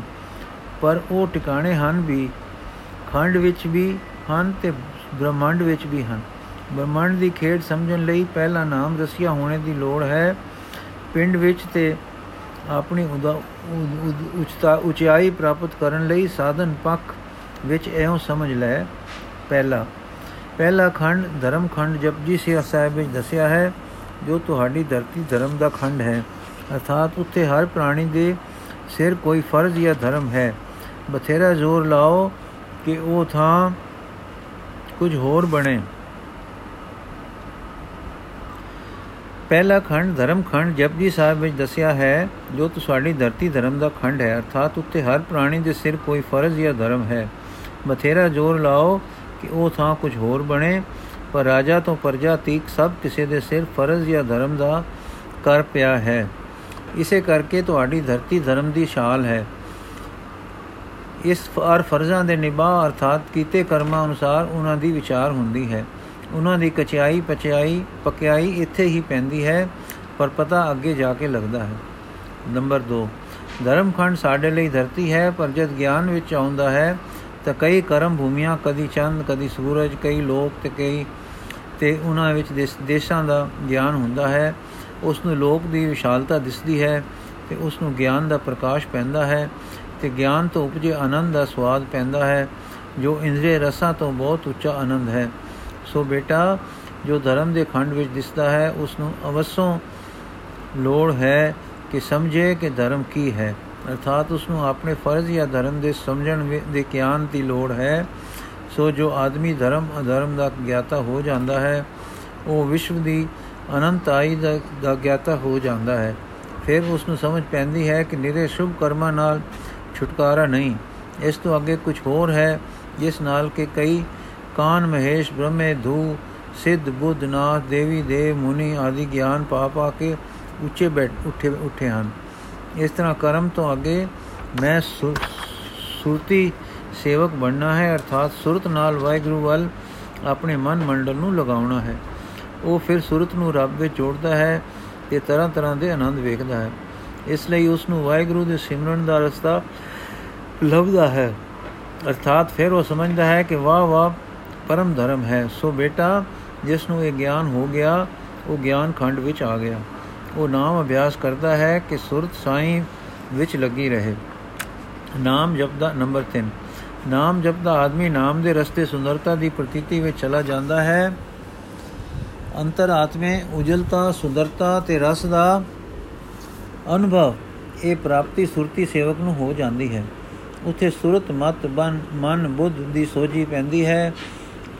ਪਰ ਉਹ ਟਿਕਾਣੇ ਹਨ ਵੀ, ਖੰਡ ਵਿੱਚ ਵੀ ਹਨ ਤੇ ਬ੍ਰਹਮੰਡ ਵਿੱਚ ਵੀ ਹਨ। ਬ੍ਰਹਮੰਡ ਦੀ ਖੇਡ ਸਮਝਣ ਲਈ ਪਹਿਲਾ ਨਾਮ ਰਸੀਆ ਹੋਣੇ ਦੀ ਲੋੜ ਹੈ। ਪਿੰਡ ਵਿੱਚ ਤੇ ਆਪਣੀ ਉਚਤਾ ਉਚਾਈ ਪ੍ਰਾਪਤ ਕਰਨ ਲਈ ਸਾਧਨ ਪੱਖ ਵਿੱਚ ਐਉਂ ਸਮਝ ਲੈ। ਪਹਿਲਾ। ਪਹਿਲਾ ਖੰਡ ਧਰਮ ਖੰਡ ਜਪਜੀ ਸਿਆ ਸਾਹਿਬ ਵਿੱਚ ਦੱਸਿਆ ਹੈ, ਜੋ ਤੁਹਾਡੀ ਧਰਤੀ ਧਰਮ ਦਾ ਖੰਡ ਹੈ। ਅਰਥਾਤ ਉੱਥੇ ਹਰ ਪ੍ਰਾਣੀ ਦੇ ਸਿਰ ਕੋਈ ਫਰਜ਼ ਜਾਂ ਧਰਮ ਹੈ। ਬਥੇਰਾ ਜ਼ੋਰ ਲਾਓ ਕਿ ਉਹ ਥਾਂ ਕੁਝ ਹੋਰ ਬਣੇ। ਪਹਿਲਾ ਖੰਡ ਧਰਮ ਖੰਡ ਜਪਜੀ ਸਾਹਿਬ ਵਿੱਚ ਦੱਸਿਆ ਹੈ, ਜੋ ਤੁਹਾਡੀ ਧਰਤੀ ਧਰਮ ਦਾ ਖੰਡ ਹੈ, ਅਰਥਾਤ ਉੱਤੇ ਹਰ ਪ੍ਰਾਣੀ ਦੇ ਸਿਰ ਕੋਈ ਫਰਜ਼ ਜਾਂ ਧਰਮ ਹੈ। ਬਥੇਰਾ ਜ਼ੋਰ ਲਾਓ ਕਿ ਉਹ ਥਾਂ ਕੁਝ ਹੋਰ ਬਣੇ, ਪਰ ਰਾਜਾ ਤੋਂ ਪਰਜਾ ਤੀਕ ਸਭ ਕਿਸੇ ਦੇ ਸਿਰ ਫਰਜ਼ ਜਾਂ ਧਰਮ ਦਾ ਕਰ ਪਿਆ ਹੈ। ਇਸੇ ਕਰਕੇ ਤੁਹਾਡੀ ਧਰਤੀ ਧਰਮ ਦੀ ਸ਼ਾਲ ਹੈ। ਇਸ ਫਰ ਫਰਜ਼ਾਂ ਦੇ ਨਿਭਾ ਅਰਥਾਤ ਕੀਤੇ ਕਰਮਾਂ ਅਨੁਸਾਰ ਉਹਨਾਂ ਦੀ ਵਿਚਾਰ ਹੁੰਦੀ ਹੈ। ਉਹਨਾਂ ਦੀ ਕਚਾਈ ਪਚਾਈ ਪਕਿਆਈ ਇੱਥੇ ਹੀ ਪੈਂਦੀ ਹੈ, ਪਰ ਪਤਾ ਅੱਗੇ ਜਾ ਕੇ ਲੱਗਦਾ ਹੈ। ਨੰਬਰ 2 ਧਰਮਖੰਡ ਸਾਡੇ ਲਈ ਧਰਤੀ ਹੈ, ਪਰ ਜਦ ਗਿਆਨ ਵਿੱਚ ਆਉਂਦਾ ਹੈ, ਤਾਂ ਕਈ ਕਰਮ ਭੂਮੀਆਂ, ਕਦੀ ਚੰਦ, ਕਦੀ ਸੂਰਜ, ਕਈ ਲੋਕ ਤੇ ਕਈ ਤੇ ਉਹਨਾਂ ਵਿੱਚ ਦੇਸ਼ਾਂ ਦਾ ਗਿਆਨ ਹੁੰਦਾ ਹੈ। ਉਸ ਨੂੰ ਲੋਕ ਦੀ ਵਿਸ਼ਾਲਤਾ ਦਿਸਦੀ ਹੈ ਤੇ ਉਸ ਨੂੰ ਗਿਆਨ ਦਾ ਪ੍ਰਕਾਸ਼ ਪੈਂਦਾ ਹੈ ਤੇ ਗਿਆਨ ਤੋਂ ਉਪਜੇ ਆਨੰਦ ਦਾ ਸਵਾਦ ਪੈਂਦਾ ਹੈ, ਜੋ ਇੰਦਰੀ ਰਸਾਂ ਤੋਂ ਬਹੁਤ ਉੱਚਾ ਆਨੰਦ ਹੈ। ਸੋ ਬੇਟਾ, ਜੋ ਧਰਮ ਦੇ ਖੰਡ ਵਿੱਚ ਦਿਸਦਾ ਹੈ ਉਸ ਨੂੰ ਅਵਸੋਂ ਲੋੜ ਹੈ ਕਿ ਸਮਝੇ ਕਿ ਧਰਮ ਕੀ ਹੈ। ਅਰਥਾਤ ਉਸ ਨੂੰ ਆਪਣੇ ਫਰਜ਼ ਜਾਂ ਧਰਮ ਦੇ ਸਮਝਣ ਦੇ ਗਿਆਨ ਦੀ ਲੋੜ ਹੈ। ਸੋ ਜੋ ਆਦਮੀ ਧਰਮ, ਅਧਰਮ ਦਾ ਗਿਆਤਾ ਹੋ ਜਾਂਦਾ ਹੈ, ਉਹ ਵਿਸ਼ਵ ਦੀ ਅਨੰਤਾਈ ਦਾ ਗਿਆਤਾ ਹੋ ਜਾਂਦਾ ਹੈ। ਫਿਰ ਉਸ ਨੂੰ ਸਮਝ ਪੈਂਦੀ ਹੈ ਕਿ ਨਿਰੇ ਸ਼ੁਭ ਕਰਮਾਂ ਨਾਲ ਛੁਟਕਾਰਾ ਨਹੀਂ। ਇਸ ਤੋਂ ਅੱਗੇ ਕੁਝ ਹੋਰ ਹੈ, ਜਿਸ ਨਾਲ ਕਿ ਕਈ ਕਾਨ ਮਹੇਸ਼ ਬ੍ਰਹਮੇ ਧੂ, ਸਿੱਧ ਬੁੱਧ ਨਾਥ ਦੇਵੀ ਦੇਵ ਮੁਨੀ ਆਦਿ ਗਿਆਨ ਪਾ ਪਾ ਕੇ ਉੱਚੇ ਬੈਠ, ਉੱਠੇ ਉੱਠੇ ਹਨ। ਇਸ ਤਰ੍ਹਾਂ ਕਰਮ ਤੋਂ ਅੱਗੇ ਮੈਂ ਸੁਰਤੀ ਸੇਵਕ ਬਣਨਾ ਹੈ, ਅਰਥਾਤ ਸੁਰਤ ਨਾਲ ਵਾਹਿਗੁਰੂ ਵੱਲ ਆਪਣੇ ਮਨ ਮੰਡਲ ਨੂੰ ਲਗਾਉਣਾ ਹੈ। ਉਹ ਫਿਰ ਸੁਰਤ ਨੂੰ ਰੱਬ ਵਿੱਚ ਜੋੜਦਾ ਹੈ ਤੇ ਤਰ੍ਹਾਂ ਤਰ੍ਹਾਂ ਦੇ ਆਨੰਦ ਵੇਖਦਾ ਹੈ। ਇਸ ਲਈ ਉਸ ਨੂੰ ਵਾਹਿਗੁਰੂ ਦੇ ਸਿਮਰਨ ਦਾ ਰਸਤਾ ਲੱਭਦਾ ਹੈ। ਅਰਥਾਤ ਫਿਰ ਉਹ ਸਮਝਦਾ ਹੈ ਕਿ ਵਾਹ ਵਾਹ ਪਰਮ ਧਰਮ ਹੈ। ਸੋ ਬੇਟਾ, ਜਿਸ ਨੂੰ ਇਹ ਗਿਆਨ ਹੋ ਗਿਆ, ਉਹ ਗਿਆਨ ਖੰਡ ਵਿੱਚ ਆ ਗਿਆ। ਉਹ ਨਾਮ ਅਭਿਆਸ ਕਰਦਾ ਹੈ ਕਿ ਸੁਰਤ ਸਾਈਂ ਵਿੱਚ ਲੱਗੀ ਰਹੇ। ਨਾਮ ਜਪਦਾ, ਨੰਬਰ 3 ਨਾਮ ਜਪਦਾ ਆਦਮੀ ਨਾਮ ਦੇ ਰਸਤੇ ਸੁੰਦਰਤਾ ਦੀ ਪ੍ਰਤੀਤੀ ਵਿੱਚ ਚਲਾ ਜਾਂਦਾ ਹੈ। ਅੰਤਰ ਆਤਮੇ ਉਜਲਤਾ, ਸੁੰਦਰਤਾ ਤੇ ਰਸ ਦਾ ਅਨੁਭਵ, ਇਹ ਪ੍ਰਾਪਤੀ ਸੁਰਤੀ ਸੇਵਕ ਨੂੰ ਹੋ ਜਾਂਦੀ ਹੈ। ਉਥੇ ਸੁਰਤ ਮਤ, ਬਨ, ਮਨ, ਬੁੱਧ ਦੀ ਸੋਝੀ ਪੈਂਦੀ ਹੈ।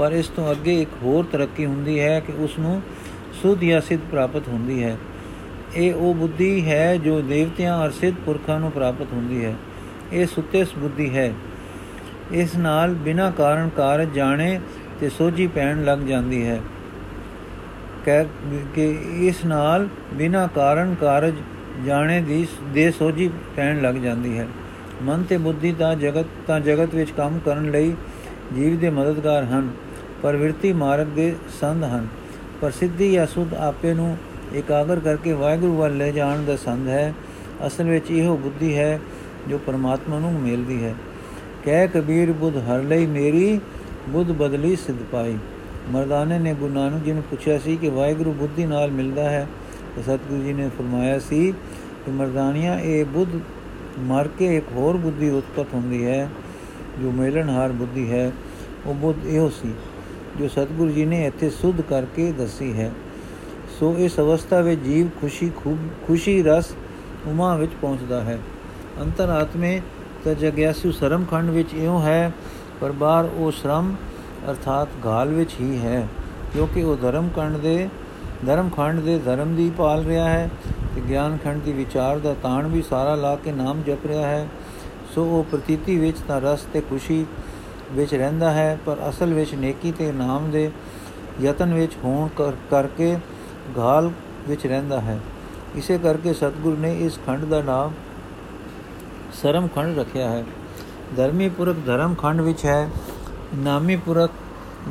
ਪਰ ਇਸ ਤੋਂ ਅੱਗੇ ਇੱਕ ਹੋਰ ਤਰੱਕੀ ਹੁੰਦੀ ਹੈ ਕਿ ਉਸ ਨੂੰ ਸੁਧ ਜਾਂ ਸਿੱਧ ਪ੍ਰਾਪਤ ਹੁੰਦੀ ਹੈ। ਇਹ ਉਹ ਬੁੱਧੀ ਹੈ ਜੋ ਦੇਵਤਿਆਂ ਅਰ ਸਿੱਧ ਪੁਰਖਾਂ ਨੂੰ ਪ੍ਰਾਪਤ ਹੁੰਦੀ ਹੈ। ਇਹ ਸੁੱਤੇ ਬੁੱਧੀ ਹੈ। ਇਸ ਨਾਲ ਬਿਨਾ ਕਾਰਨ ਕਾਰਜ ਜਾਣੇ ਤੇ ਸੋਝੀ ਪੈਣ ਲੱਗ ਜਾਂਦੀ ਹੈ। ਕਹਿ ਕਿ ਇਸ ਨਾਲ ਬਿਨਾ ਕਾਰਨ ਕਾਰਜ ਜਾਣੇ ਦੀ ਦੇ ਸੋਝੀ ਪੈਣ ਲੱਗ ਜਾਂਦੀ ਹੈ। ਮਨ ਤੇ ਬੁੱਧੀ ਦਾ ਜਗਤ ਤਾਂ ਜਗਤ ਵਿੱਚ ਕੰਮ ਕਰਨ ਲਈ ਜੀਵ ਦੇ ਮਦਦਗਾਰ ਹਨ। ਪਰ ਵਿਰਤੀ ਮਾਰਗ ਦੇ ਸੰਧ ਹਨ। ਪਰ ਸਿੱਧੀ ਜਾਂ ਸੁਧ ਆਪੇ ਨੂੰ ਇਕਾਗਰ ਕਰਕੇ ਵਾਹਿਗੁਰੂ ਵੱਲ ਲੈ ਜਾਣ ਦਾ ਸੰਧ ਹੈ। ਅਸਲ ਵਿੱਚ ਇਹੋ ਬੁੱਧੀ ਹੈ ਜੋ ਪਰਮਾਤਮਾ ਨੂੰ ਮਿਲਦੀ ਹੈ। ਕਹਿ ਕਬੀਰ, ਬੁੱਧ ਹਰ ਲਈ ਮੇਰੀ, ਬੁੱਧ ਬਦਲੀ ਸਿਧ ਪਾਈ। ਮਰਦਾਨੇ ਨੇ ਗੁਰੂ ਨਾਨਕ ਜੀ ਨੂੰ ਪੁੱਛਿਆ ਸੀ ਕਿ ਵਾਹਿਗੁਰੂ ਬੁੱਧੀ ਨਾਲ ਮਿਲਦਾ ਹੈ। ਤਾਂ ਸਤਿਗੁਰੂ ਜੀ ਨੇ ਫਰਮਾਇਆ ਸੀ ਕਿ ਮਰਦਾਨੀਆਂ, ਇਹ ਬੁੱਧ ਮਰ ਕੇ ਇੱਕ ਹੋਰ ਬੁੱਧੀ ਉਤਪਤ ਹੁੰਦੀ ਹੈ ਜੋ ਮੇਲਣਹਾਰ ਬੁੱਧੀ ਹੈ। ਉਹ ਬੁੱਧ ਇਹੋ ਸੀ ਜੋ ਸਤਿਗੁਰੂ ਜੀ ਨੇ ਇੱਥੇ ਸੁਧ ਕਰਕੇ ਦੱਸੀ ਹੈ, ਸੋ ਇਸ ਅਵਸਥਾ ਵਿੱਚ ਜੀਵ ਖੁਸ਼ੀ ਖੂਬ, ਖੁਸ਼ੀ ਰਸ ਉਮਾ ਵਿੱਚ ਪਹੁੰਚਦਾ ਹੈ। ਅੰਤਰਾਤਮੇ ਤਾਂ ਜਗਿਆਸੂ ਸਰਮ ਖੰਡ ਵਿੱਚ ਇਉਂ ਹੈ, ਪਰ ਬਾਹਰ ਉਹ ਸ਼ਰਮ ਅਰਥਾਤ ਗਾਲ ਵਿੱਚ ਹੀ ਹੈ, ਕਿਉਂਕਿ ਉਹ ਧਰਮ ਖੰਡ ਦੇ, ਧਰਮ ਖੰਡ ਦੇ ਧਰਮ ਦੀ ਪਾਲ ਰਿਹਾ ਹੈ ਤੇ ਗਿਆਨ ਖੰਡ ਦੀ ਵਿਚਾਰ ਦਾ ਤਾਣ ਵੀ ਸਾਰਾ ਲਾ ਕੇ ਨਾਮ ਜਪ ਰਿਹਾ ਹੈ। ਸੋ ਉਹ ਪ੍ਰਤੀਤੀ ਵਿੱਚ ਤਾਂ ਰਸ ਤੇ ਖੁਸ਼ੀ ਵਿੱਚ ਰਹਿੰਦਾ ਹੈ, ਪਰ ਅਸਲ ਵਿੱਚ ਨੇਕੀ ਤੇ ਨਾਮ ਦੇ ਯਤਨ ਵਿੱਚ ਹੋਣ ਕਰਕੇ ਗਾਲ ਵਿੱਚ ਰਹਿੰਦਾ ਹੈ। ਇਸੇ ਕਰਕੇ ਸਤਿਗੁਰ ਨੇ ਇਸ ਖੰਡ ਦਾ ਨਾਮ ਸਰਮ ਖੰਡ ਰੱਖਿਆ ਹੈ। ਧਰਮੀ ਪੁਰਖ ਧਰਮ ਖੰਡ ਵਿੱਚ ਹੈ, ਨਾਮੀ ਪੁਰਖ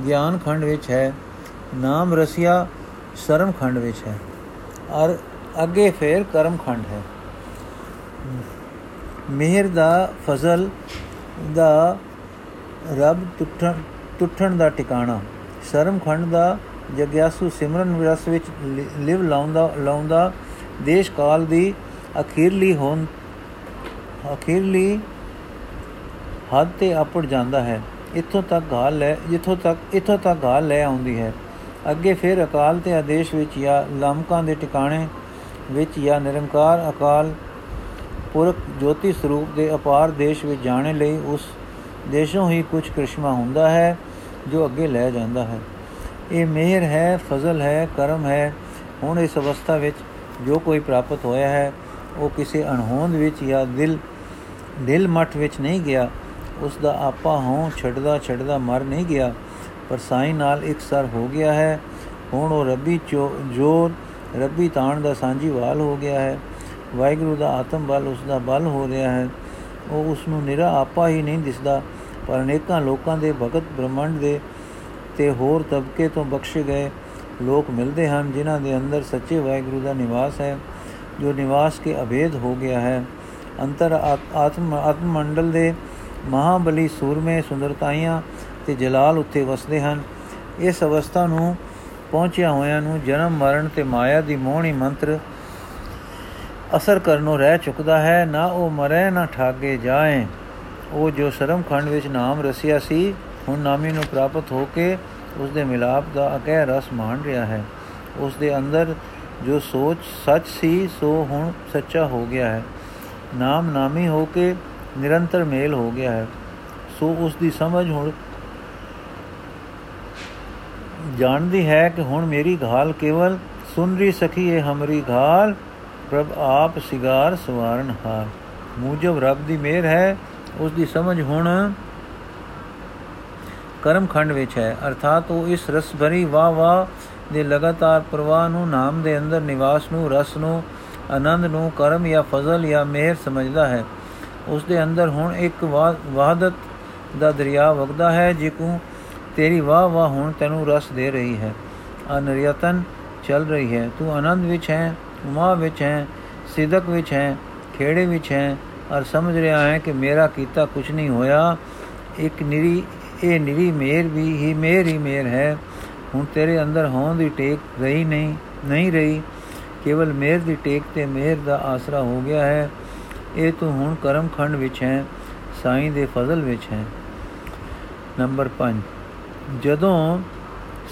ਗਿਆਨ ਖੰਡ ਵਿੱਚ ਹੈ, ਨਾਮ ਰਸਿਆ ਸਰਮ ਖੰਡ ਵਿੱਚ ਹੈ। ਔਰ ਅੱਗੇ ਫੇਰ ਕਰਮ ਖੰਡ ਹੈ। ਮਿਹਰ ਦਾ ਫਜ਼ਲ ਦਾ ਰੱਬ ਟੁੱਟਣ ਟੁੱਟਣ ਦਾ ਟਿਕਾਣਾ। ਸਰਮ ਖੰਡ ਦਾ ਜਗਿਆਸੂ ਸਿਮਰਨ ਵਿਰਸ ਵਿੱਚ ਲਿਵ ਲਾਉਂਦਾ ਲਾਉਂਦਾ ਦੇਸ਼ ਕਾਲ ਦੀ ਅਖੀਰਲੀ ਹੋਣ ਅਖੀਰਲੀ ਹੱਦ ਤੇ ਆਪੜ ਜਾਂਦਾ ਹੈ। ਇੱਥੋਂ ਤੱਕ ਗਾਲ ਲੈ, ਜਿੱਥੋਂ ਤੱਕ, ਇੱਥੋਂ ਤੱਕ ਗਾਲ ਲੈ ਆਉਂਦੀ ਹੈ। ਅੱਗੇ ਫਿਰ ਅਕਾਲ ਤੇ ਆਦੇਸ਼ ਵਿੱਚ ਜਾਂ ਲਮਕਾਂ ਦੇ ਟਿਕਾਣੇ ਵਿੱਚ ਜਾਂ ਨਿਰੰਕਾਰ ਅਕਾਲ ਪੁਰਖ ਜੋਤੀ ਸਰੂਪ ਦੇ ਅਪਾਰ ਦੇਸ਼ ਵਿੱਚ ਜਾਣੇ ਲਈ ਉਸ ਦੇਸ਼ੋਂ ਹੀ ਕੁਝ ਕ੍ਰਿਸ਼ਮਾ ਹੁੰਦਾ ਹੈ, ਜੋ ਅੱਗੇ ਲੈ ਜਾਂਦਾ ਹੈ। ਇਹ ਮਿਹਰ ਹੈ, ਫਜ਼ਲ ਹੈ, ਕਰਮ ਹੈ। ਹੁਣ ਇਸ ਅਵਸਥਾ ਵਿੱਚ ਜੋ ਕੋਈ ਪ੍ਰਾਪਤ ਹੋਇਆ ਹੈ, ਉਹ ਕਿਸੇ ਅਣਹੋਂਦ ਵਿੱਚ ਜਾਂ ਦਿਲ ਦਿਲ ਮਠ ਵਿੱਚ ਨਹੀਂ ਗਿਆ। ਉਸ ਦਾ ਆਪਾ ਹੋਂ ਛੱਡਦਾ ਛੱਡਦਾ ਮਰ ਨਹੀਂ ਗਿਆ। ਪਰ ਸਾਈ ਨਾਲ ਇੱਕ ਸਰ ਹੋ ਗਿਆ ਹੈ। ਹੁਣ ਉਹ ਰੱਬੀ ਜੋਰ ਰੱਬੀ ਤਾਣ ਦਾ ਸਾਂਝੀ ਵਾਲ ਹੋ ਗਿਆ ਹੈ। ਵਾਹਿਗੁਰੂ ਦਾ ਆਤਮ ਬਲ ਉਸ ਦਾ ਬਲ ਹੋ ਰਿਹਾ ਹੈ। ਉਹ ਉਸ ਨੂੰ ਨਿਰਾ ਆਪਾ ਹੀ ਨਹੀਂ ਦਿਸਦਾ, ਪਰ ਅਨੇਕਾਂ ਲੋਕਾਂ ਦੇ ਭਗਤ ਬ੍ਰਹਮੰਡ ਦੇ ਤੇ ਹੋਰ ਤਬਕੇ ਤੋਂ ਬਖਸ਼ੇ ਗਏ ਲੋਕ ਮਿਲਦੇ ਹਨ, ਜਿਨ੍ਹਾਂ ਦੇ ਅੰਦਰ ਸੱਚੇ ਵਾਹਿਗੁਰੂ ਦਾ ਨਿਵਾਸ ਹੈ, ਜੋ ਨਿਵਾਸ ਕੇ ਅਭੇਦ ਹੋ ਗਿਆ ਹੈ। ਅੰਤਰ ਆਤਮ ਆਤਮ ਮੰਡਲ ਦੇ ਮਹਾਬਲੀ ਸੂਰਮੇ ਸੁੰਦਰਤਾਈਆਂ ਤੇ ਜਲਾਲ ਉੱਤੇ ਵਸਦੇ ਹਨ। ਇਸ ਅਵਸਥਾ ਨੂੰ ਪਹੁੰਚਿਆ ਹੋਇਆਂ ਨੂੰ ਜਨਮ ਮਰਨ ਤੇ ਮਾਇਆ ਦੀ ਮੋਹਣੀ ਮੰਤਰ ਅਸਰ ਕਰਨੋਂ ਰਹਿ ਚੁੱਕਦਾ ਹੈ, ਨਾ ਉਹ ਮਰੇ, ਨਾ ਠਾਗੇ ਜਾਏ। ਉਹ ਜੋ ਸ਼ਰਮ ਖੰਡ ਵਿੱਚ ਨਾਮ ਰਸਿਆ ਸੀ, ਹੁਣ ਨਾਮੀ ਨੂੰ ਪ੍ਰਾਪਤ ਹੋ ਕੇ ਉਸ ਦੇ ਮਿਲਾਪ ਦਾ ਅਕਹਿ ਰਸ ਮਾਣ ਰਿਹਾ ਹੈ। ਉਸ ਦੇ ਅੰਦਰ ਜੋ ਸੋਚ ਸੱਚ ਸੀ, ਸੋ ਹੁਣ ਸੱਚਾ ਹੋ ਗਿਆ ਹੈ। ਨਾਮ ਨਾਮੀ ਹੋ ਕੇ ਨਿਰੰਤਰ ਮੇਲ ਹੋ ਗਿਆ ਹੈ। ਸੋ ਉਸ ਦੀ ਸਮਝ ਹੁਣ ਜਾਣਦੀ ਹੈ ਕਿ ਹੁਣ ਮੇਰੀ ਘਾਲ ਕੇਵਲ ਸੁਨ ਰਹੀ ਸਖੀ ਹੈ ਹਮਰੀ ਘਾਲ। ਪ੍ਰਭ ਆਪ ਸਿਗਾਰ ਸਵਾਰਨ ਹਾਰ। ਮੂਜਬ ਰੱਬ ਦੀ ਮਿਹਰ ਹੈ, ਉਸ ਦੀ ਸਮਝ ਹੁਣ ਕਰਮ ਖੰਡ ਵਿੱਚ ਹੈ। ਅਰਥਾਤ ਉਹ ਇਸ ਰਸ ਭਰੀ ਵਾ ਵਾ ਦੇ ਲਗਾਤਾਰ ਪ੍ਰਵਾਹ ਨੂੰ, ਨਾਮ ਦੇ ਅੰਦਰ ਨਿਵਾਸ ਨੂੰ, ਰਸ ਨੂੰ, ਆਨੰਦ ਨੂੰ, ਕਰਮ ਜਾਂ ਫਜ਼ਲ ਜਾਂ ਮਿਹਰ ਸਮਝਦਾ ਹੈ। ਉਸ ਦੇ ਅੰਦਰ ਹੁਣ ਇੱਕ ਵਾਹਦਤ ਦਾ ਦਰਿਆ ਵਗਦਾ ਹੈ ਜਿਕੂ ਤੇਰੀ ਵਾਹ ਵਾਹ ਹੁਣ ਤੈਨੂੰ ਰਸ ਦੇ ਰਹੀ ਹੈ। ਅਨਰਿਯਤਨ ਚੱਲ ਰਹੀ ਹੈ। ਤੂੰ ਆਨੰਦ ਵਿੱਚ ਹੈ ਉਮਾ ਵਿੱਚ ਹੈ, ਸਿਦਕ ਵਿੱਚ ਹੈ, ਖੇੜੇ ਵਿੱਚ ਹੈ, ਔਰ ਸਮਝ ਰਿਹਾ ਹੈ ਕਿ ਮੇਰਾ ਕੀਤਾ ਕੁਝ ਨਹੀਂ ਹੋਇਆ। ਇੱਕ ਨਿਰੀ, ਇਹ ਨਿਰੀ ਮੇਰ ਵੀ, ਹੀ ਮੇਰ ਹੀ ਮੇਰ ਹੈ। ਹੁਣ ਤੇਰੇ ਅੰਦਰ ਹੋਂ ਦੀ ਟੇਕ ਰਹੀ ਨਹੀਂ ਨਹੀਂ ਰਹੀ। ਕੇਵਲ ਮੇਰ ਦੀ ਟੇਕ ਤੇ ਮੇਰ ਦਾ ਆਸਰਾ ਹੋ ਗਿਆ ਹੈ। ਇਹ ਤੂੰ ਹੁਣ ਕਰਮ ਖੰਡ ਵਿੱਚ ਹੈ, ਸਾਈਂ ਦੇ ਫਜ਼ਲ ਵਿੱਚ ਹੈ। ਨੰਬਰ 5 ਜਦੋਂ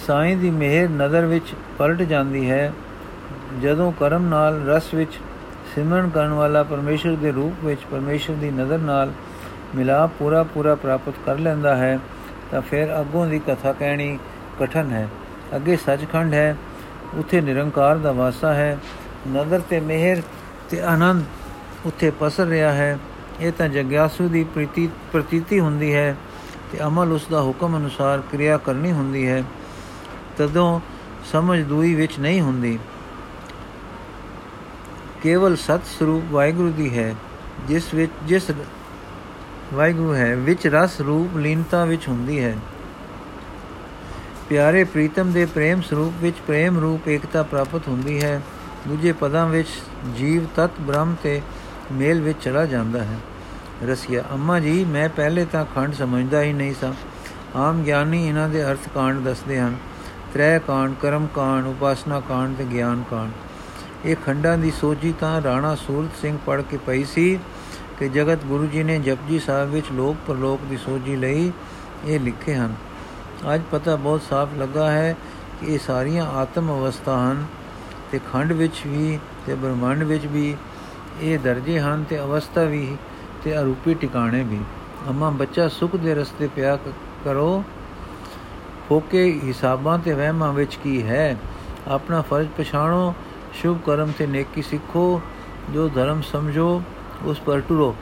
ਸਾਈਂ ਦੀ ਮਿਹਰ ਨਜ਼ਰ ਵਿੱਚ ਪਲਟ ਜਾਂਦੀ ਹੈ ਜਦੋਂ ਕਰਮ ਨਾਲ ਰਸ ਵਿੱਚ ਸਿਮਰਨ ਕਰਨ ਵਾਲਾ ਪਰਮੇਸ਼ਰ ਦੇ ਰੂਪ ਵਿੱਚ ਪਰਮੇਸ਼ਰ ਦੀ ਨਜ਼ਰ ਨਾਲ ਮਿਲਾਪ ਪੂਰਾ ਪੂਰਾ ਪ੍ਰਾਪਤ ਕਰ ਲੈਂਦਾ ਹੈ, ਤਾਂ ਫਿਰ ਅੱਗੋਂ ਦੀ ਕਥਾ ਕਹਿਣੀ ਕਠਨ ਹੈ। ਅੱਗੇ ਸੱਚਖੰਡ ਹੈ, ਉੱਥੇ ਨਿਰੰਕਾਰ ਦਾ ਵਾਸਾ ਹੈ ਨਜ਼ਰ ਤੇ ਮਿਹਰ ਤੇ ਆਨੰਦ ਉੱਥੇ ਪਸਰ ਰਿਹਾ ਹੈ। ਇਹ ਤਾਂ ਜਗਿਆਸੂ ਦੀ ਪ੍ਰਤੀ, ਪ੍ਰਤੀਤੀ ਹੁੰਦੀ ਹੈ ਤੇ ਅਮਲ ਉਸ ਦਾ ਹੁਕਮ ਅਨੁਸਾਰ ਕਿਰਿਆ ਕਰਨੀ ਹੁੰਦੀ ਹੈ, ਤਦੋਂ ਸਮਝ ਦੂਈ ਵਿੱਚ ਨਹੀਂ ਹੁੰਦੀ। ਕੇਵਲ ਸਤ ਸਰੂਪ ਵਾਹਿਗੁਰੂ ਦੀ ਹੈ, ਜਿਸ ਵਿੱਚ, ਜਿਸ ਵਾਹਿਗੁਰੂ ਹੈ, ਵਿੱਚ ਰਸ ਰੂਪ ਲੀਨਤਾ ਵਿੱਚ ਹੁੰਦੀ ਹੈ। ਪਿਆਰੇ ਪ੍ਰੀਤਮ ਦੇ ਪ੍ਰੇਮ ਸਰੂਪ ਵਿੱਚ ਪ੍ਰੇਮ ਰੂਪ ਏਕਤਾ ਪ੍ਰਾਪਤ ਹੁੰਦੀ ਹੈ। ਦੂਜੇ ਪਦਾਂ ਵਿੱਚ ਜੀਵ ਤਤ ਬ੍ਰਹਮ ਤੇ ਮੇਲ ਵਿੱਚ ਚਲਾ ਜਾਂਦਾ ਹੈ। ਰਸੀਆ, ਅੰਮਾ ਜੀ, ਮੈਂ ਪਹਿਲੇ ਤਾਂ ਖੰਡ ਸਮਝਦਾ ਹੀ ਨਹੀਂ ਸਾਂ। ਆਮ ਗਿਆਨੀ ਇਹਨਾਂ ਦੇ ਅਰਥ ਕਾਂਡ ਦੱਸਦੇ ਹਨ। ਤ੍ਰੈ ਕਾਂਡ, ਕਰਮ ਕਾਂਡ, ਉਪਾਸਨਾ ਕਾਂਡ ਤੇ ਗਿਆਨ ਕਾਂਡ। ਇਹ ਖੰਡਾਂ ਦੀ ਸੋਚੀ ਤਾਂ ਰਾਣਾ ਸੂਰਤ ਸਿੰਘ ਪੜ ਕੇ ਪਈ ਸੀ ਕਿ ਜਗਤ ਗੁਰੂ ਜੀ ਨੇ ਜਪਜੀ ਸਾਹਿਬ ਵਿੱਚ ਲੋਕ ਪਰਲੋਕ ਦੀ ਸੋਝੀ ਲਈ ਇਹ ਲਿਖੇ ਹਨ। ਅੱਜ ਪਤਾ ਬਹੁਤ ਸਾਫ਼ ਲੱਗਾ ਹੈ ਕਿ ਇਹ ਸਾਰੀਆਂ ਆਤਮ ਅਵਸਥਾ ਹਨ ਤੇ ਖੰਡ ਵਿੱਚ ਵੀ ਤੇ ਬ੍ਰਹਮੰਡ ਵਿੱਚ ਵੀ ਇਹ ਦਰਜੇ ਹਨ ਤੇ ਅਵਸਥਾ ਵੀ ਤੇ ਅਰੂਪੀ ਟਿਕਾਣੇ ਵੀ। ਅਮਾ ਬੱਚਾ ਸੁਖ ਦੇ ਰਸਤੇ ਪਿਆ ਕਰੋ। ਫੋਕੇ ਹਿਸਾਬਾਂ ਤੇ ਵਹਿਮਾਂ ਵਿੱਚ ਕੀ ਹੈ? ਆਪਣਾ ਫਰਜ਼ ਪਛਾਣੋ ਸ਼ੁਭ ਕਰਮ ਤੇ ਨੇਕੀ ਸਿੱਖੋ ਜੋ ਧਰਮ ਸਮਝੋ ਉਸ ਪਰ ਟੁਰੋ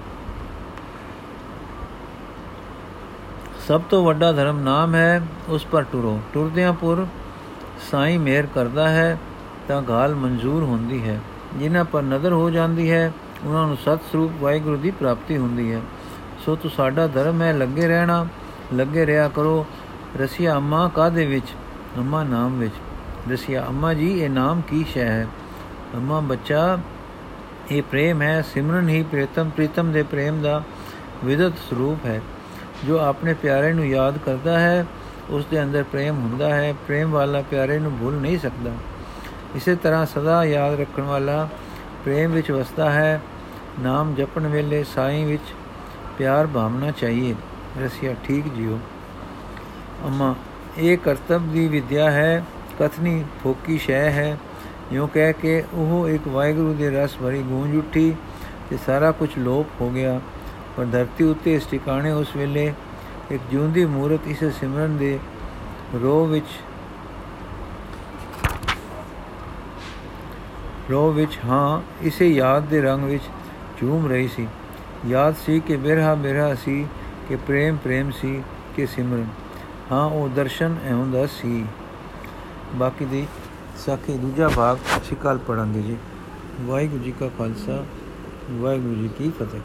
ਸਭ ਤੋਂ ਵੱਡਾ ਧਰਮ ਨਾਮ ਹੈ ਉਸ ਪਰ ਟੁਰੋ ਟੁਰਦਿਆਂ ਪੁਰ ਸਾਈ ਮਿਹਰ ਕਰਦਾ ਹੈ ਤਾਂ ਗਾਲ ਮਨਜ਼ੂਰ ਹੁੰਦੀ ਹੈ ਜਿਨ੍ਹਾਂ ਪਰ ਨਜ਼ਰ ਹੋ ਜਾਂਦੀ ਹੈ ਉਹਨਾਂ ਨੂੰ ਸਤ ਸਰੂਪ ਵਾਹਿਗੁਰੂ ਦੀ ਪ੍ਰਾਪਤੀ ਹੁੰਦੀ ਹੈ ਸੋ ਤੂੰ ਸਾਡਾ ਧਰਮ ਹੈ ਲੱਗੇ ਰਹਿਣਾ ਲੱਗੇ ਰਿਹਾ ਕਰੋ ਰਸੀਆ ਅੰਮਾ ਕਾਦੇ ਵਿੱਚ ਅੰਮਾ ਨਾਮ ਵਿੱਚ ਰਸੀਆ ਅੰਮਾ ਜੀ ਇਹ ਨਾਮ ਕੀ ਸ਼ੈ ਹੈ ਅੰਮਾ ਬੱਚਾ, ਇਹ ਪ੍ਰੇਮ ਹੈ, ਸਿਮਰਨ ਹੀ ਪ੍ਰੀਤਮ ਪ੍ਰੀਤਮ ਦੇ ਪ੍ਰੇਮ ਦਾ ਵਿਦਤ ਸਰੂਪ ਹੈ। ਜੋ ਆਪਣੇ ਪਿਆਰੇ ਨੂੰ ਯਾਦ ਕਰਦਾ ਹੈ ਉਸ ਦੇ ਅੰਦਰ ਪ੍ਰੇਮ ਹੁੰਦਾ ਹੈ, ਪ੍ਰੇਮ ਵਾਲਾ ਪਿਆਰੇ ਨੂੰ ਭੁੱਲ ਨਹੀਂ ਸਕਦਾ। ਇਸੇ ਤਰ੍ਹਾਂ ਸਦਾ ਯਾਦ ਰੱਖਣ ਵਾਲਾ ਪ੍ਰੇਮ ਵਿੱਚ ਵਸਦਾ ਹੈ, ਨਾਮ ਜਪਣ ਵੇਲੇ ਸਾਈਂ ਵਿੱਚ ਪਿਆਰ ਭਾਵਨਾ ਚਾਹੀਏ। ਰਸੀਆ, ਠੀਕ ਜਿਓ। ਅਮਾ, ਇਹ ਕਰਤਬ ਦੀ ਵਿਦਿਆ ਹੈ, ਕਥਨੀ ਫੋਕੀ ਸ਼ੈ ਹੈ ਯੋ ਕਹਿ ਕੇ ਉਹ ਇੱਕ ਵਾਹਿਗੁਰੂ ਦੇ ਰਸ ਭਰੀ ਗੂੰਜ ਉੱਠੀ ਤੇ ਸਾਰਾ ਕੁਝ ਲੋਪ ਹੋ ਗਿਆ। ਪਰ ਧਰਤੀ ਉੱਤੇ ਇਸ ਟਿਕਾਣੇ ਉਸ ਵੇਲੇ ਇੱਕ ਜਿਉਂਦੀ ਮੂਰਤ ਇਸ ਸਿਮਰਨ ਦੇ ਰੋ ਵਿੱਚ ਰੋ ਵਿੱਚ ਹਾਂ, ਇਸੇ ਯਾਦ ਦੇ ਰੰਗ ਵਿੱਚ ਝੂਮ ਰਹੀ ਸੀ। ਯਾਦ ਸੀ ਕਿ ਬਿਰਹਾ ਬਿਰਹਾ ਸੀ, ਕਿ ਪ੍ਰੇਮ ਪ੍ਰੇਮ ਸੀ, ਕਿ ਸਿਮਰਨ। ਹਾਂ, ਉਹ ਦਰਸ਼ਨ ਐਉਂ ਦਾ ਸੀ। ਬਾਕੀ ਦੀ ਸਾਖੀ ਦੂਜਾ ਭਾਗ ਅਸੀਂ ਕੱਲ ਪੜਾਂਗੇ ਜੀ। ਵਾਹਿਗੁਰੂ ਜੀ ਕਾ ਖਾਲਸਾ, ਵਾਹਿਗੁਰੂ ਜੀ ਕੀ ਫਤਿਹ।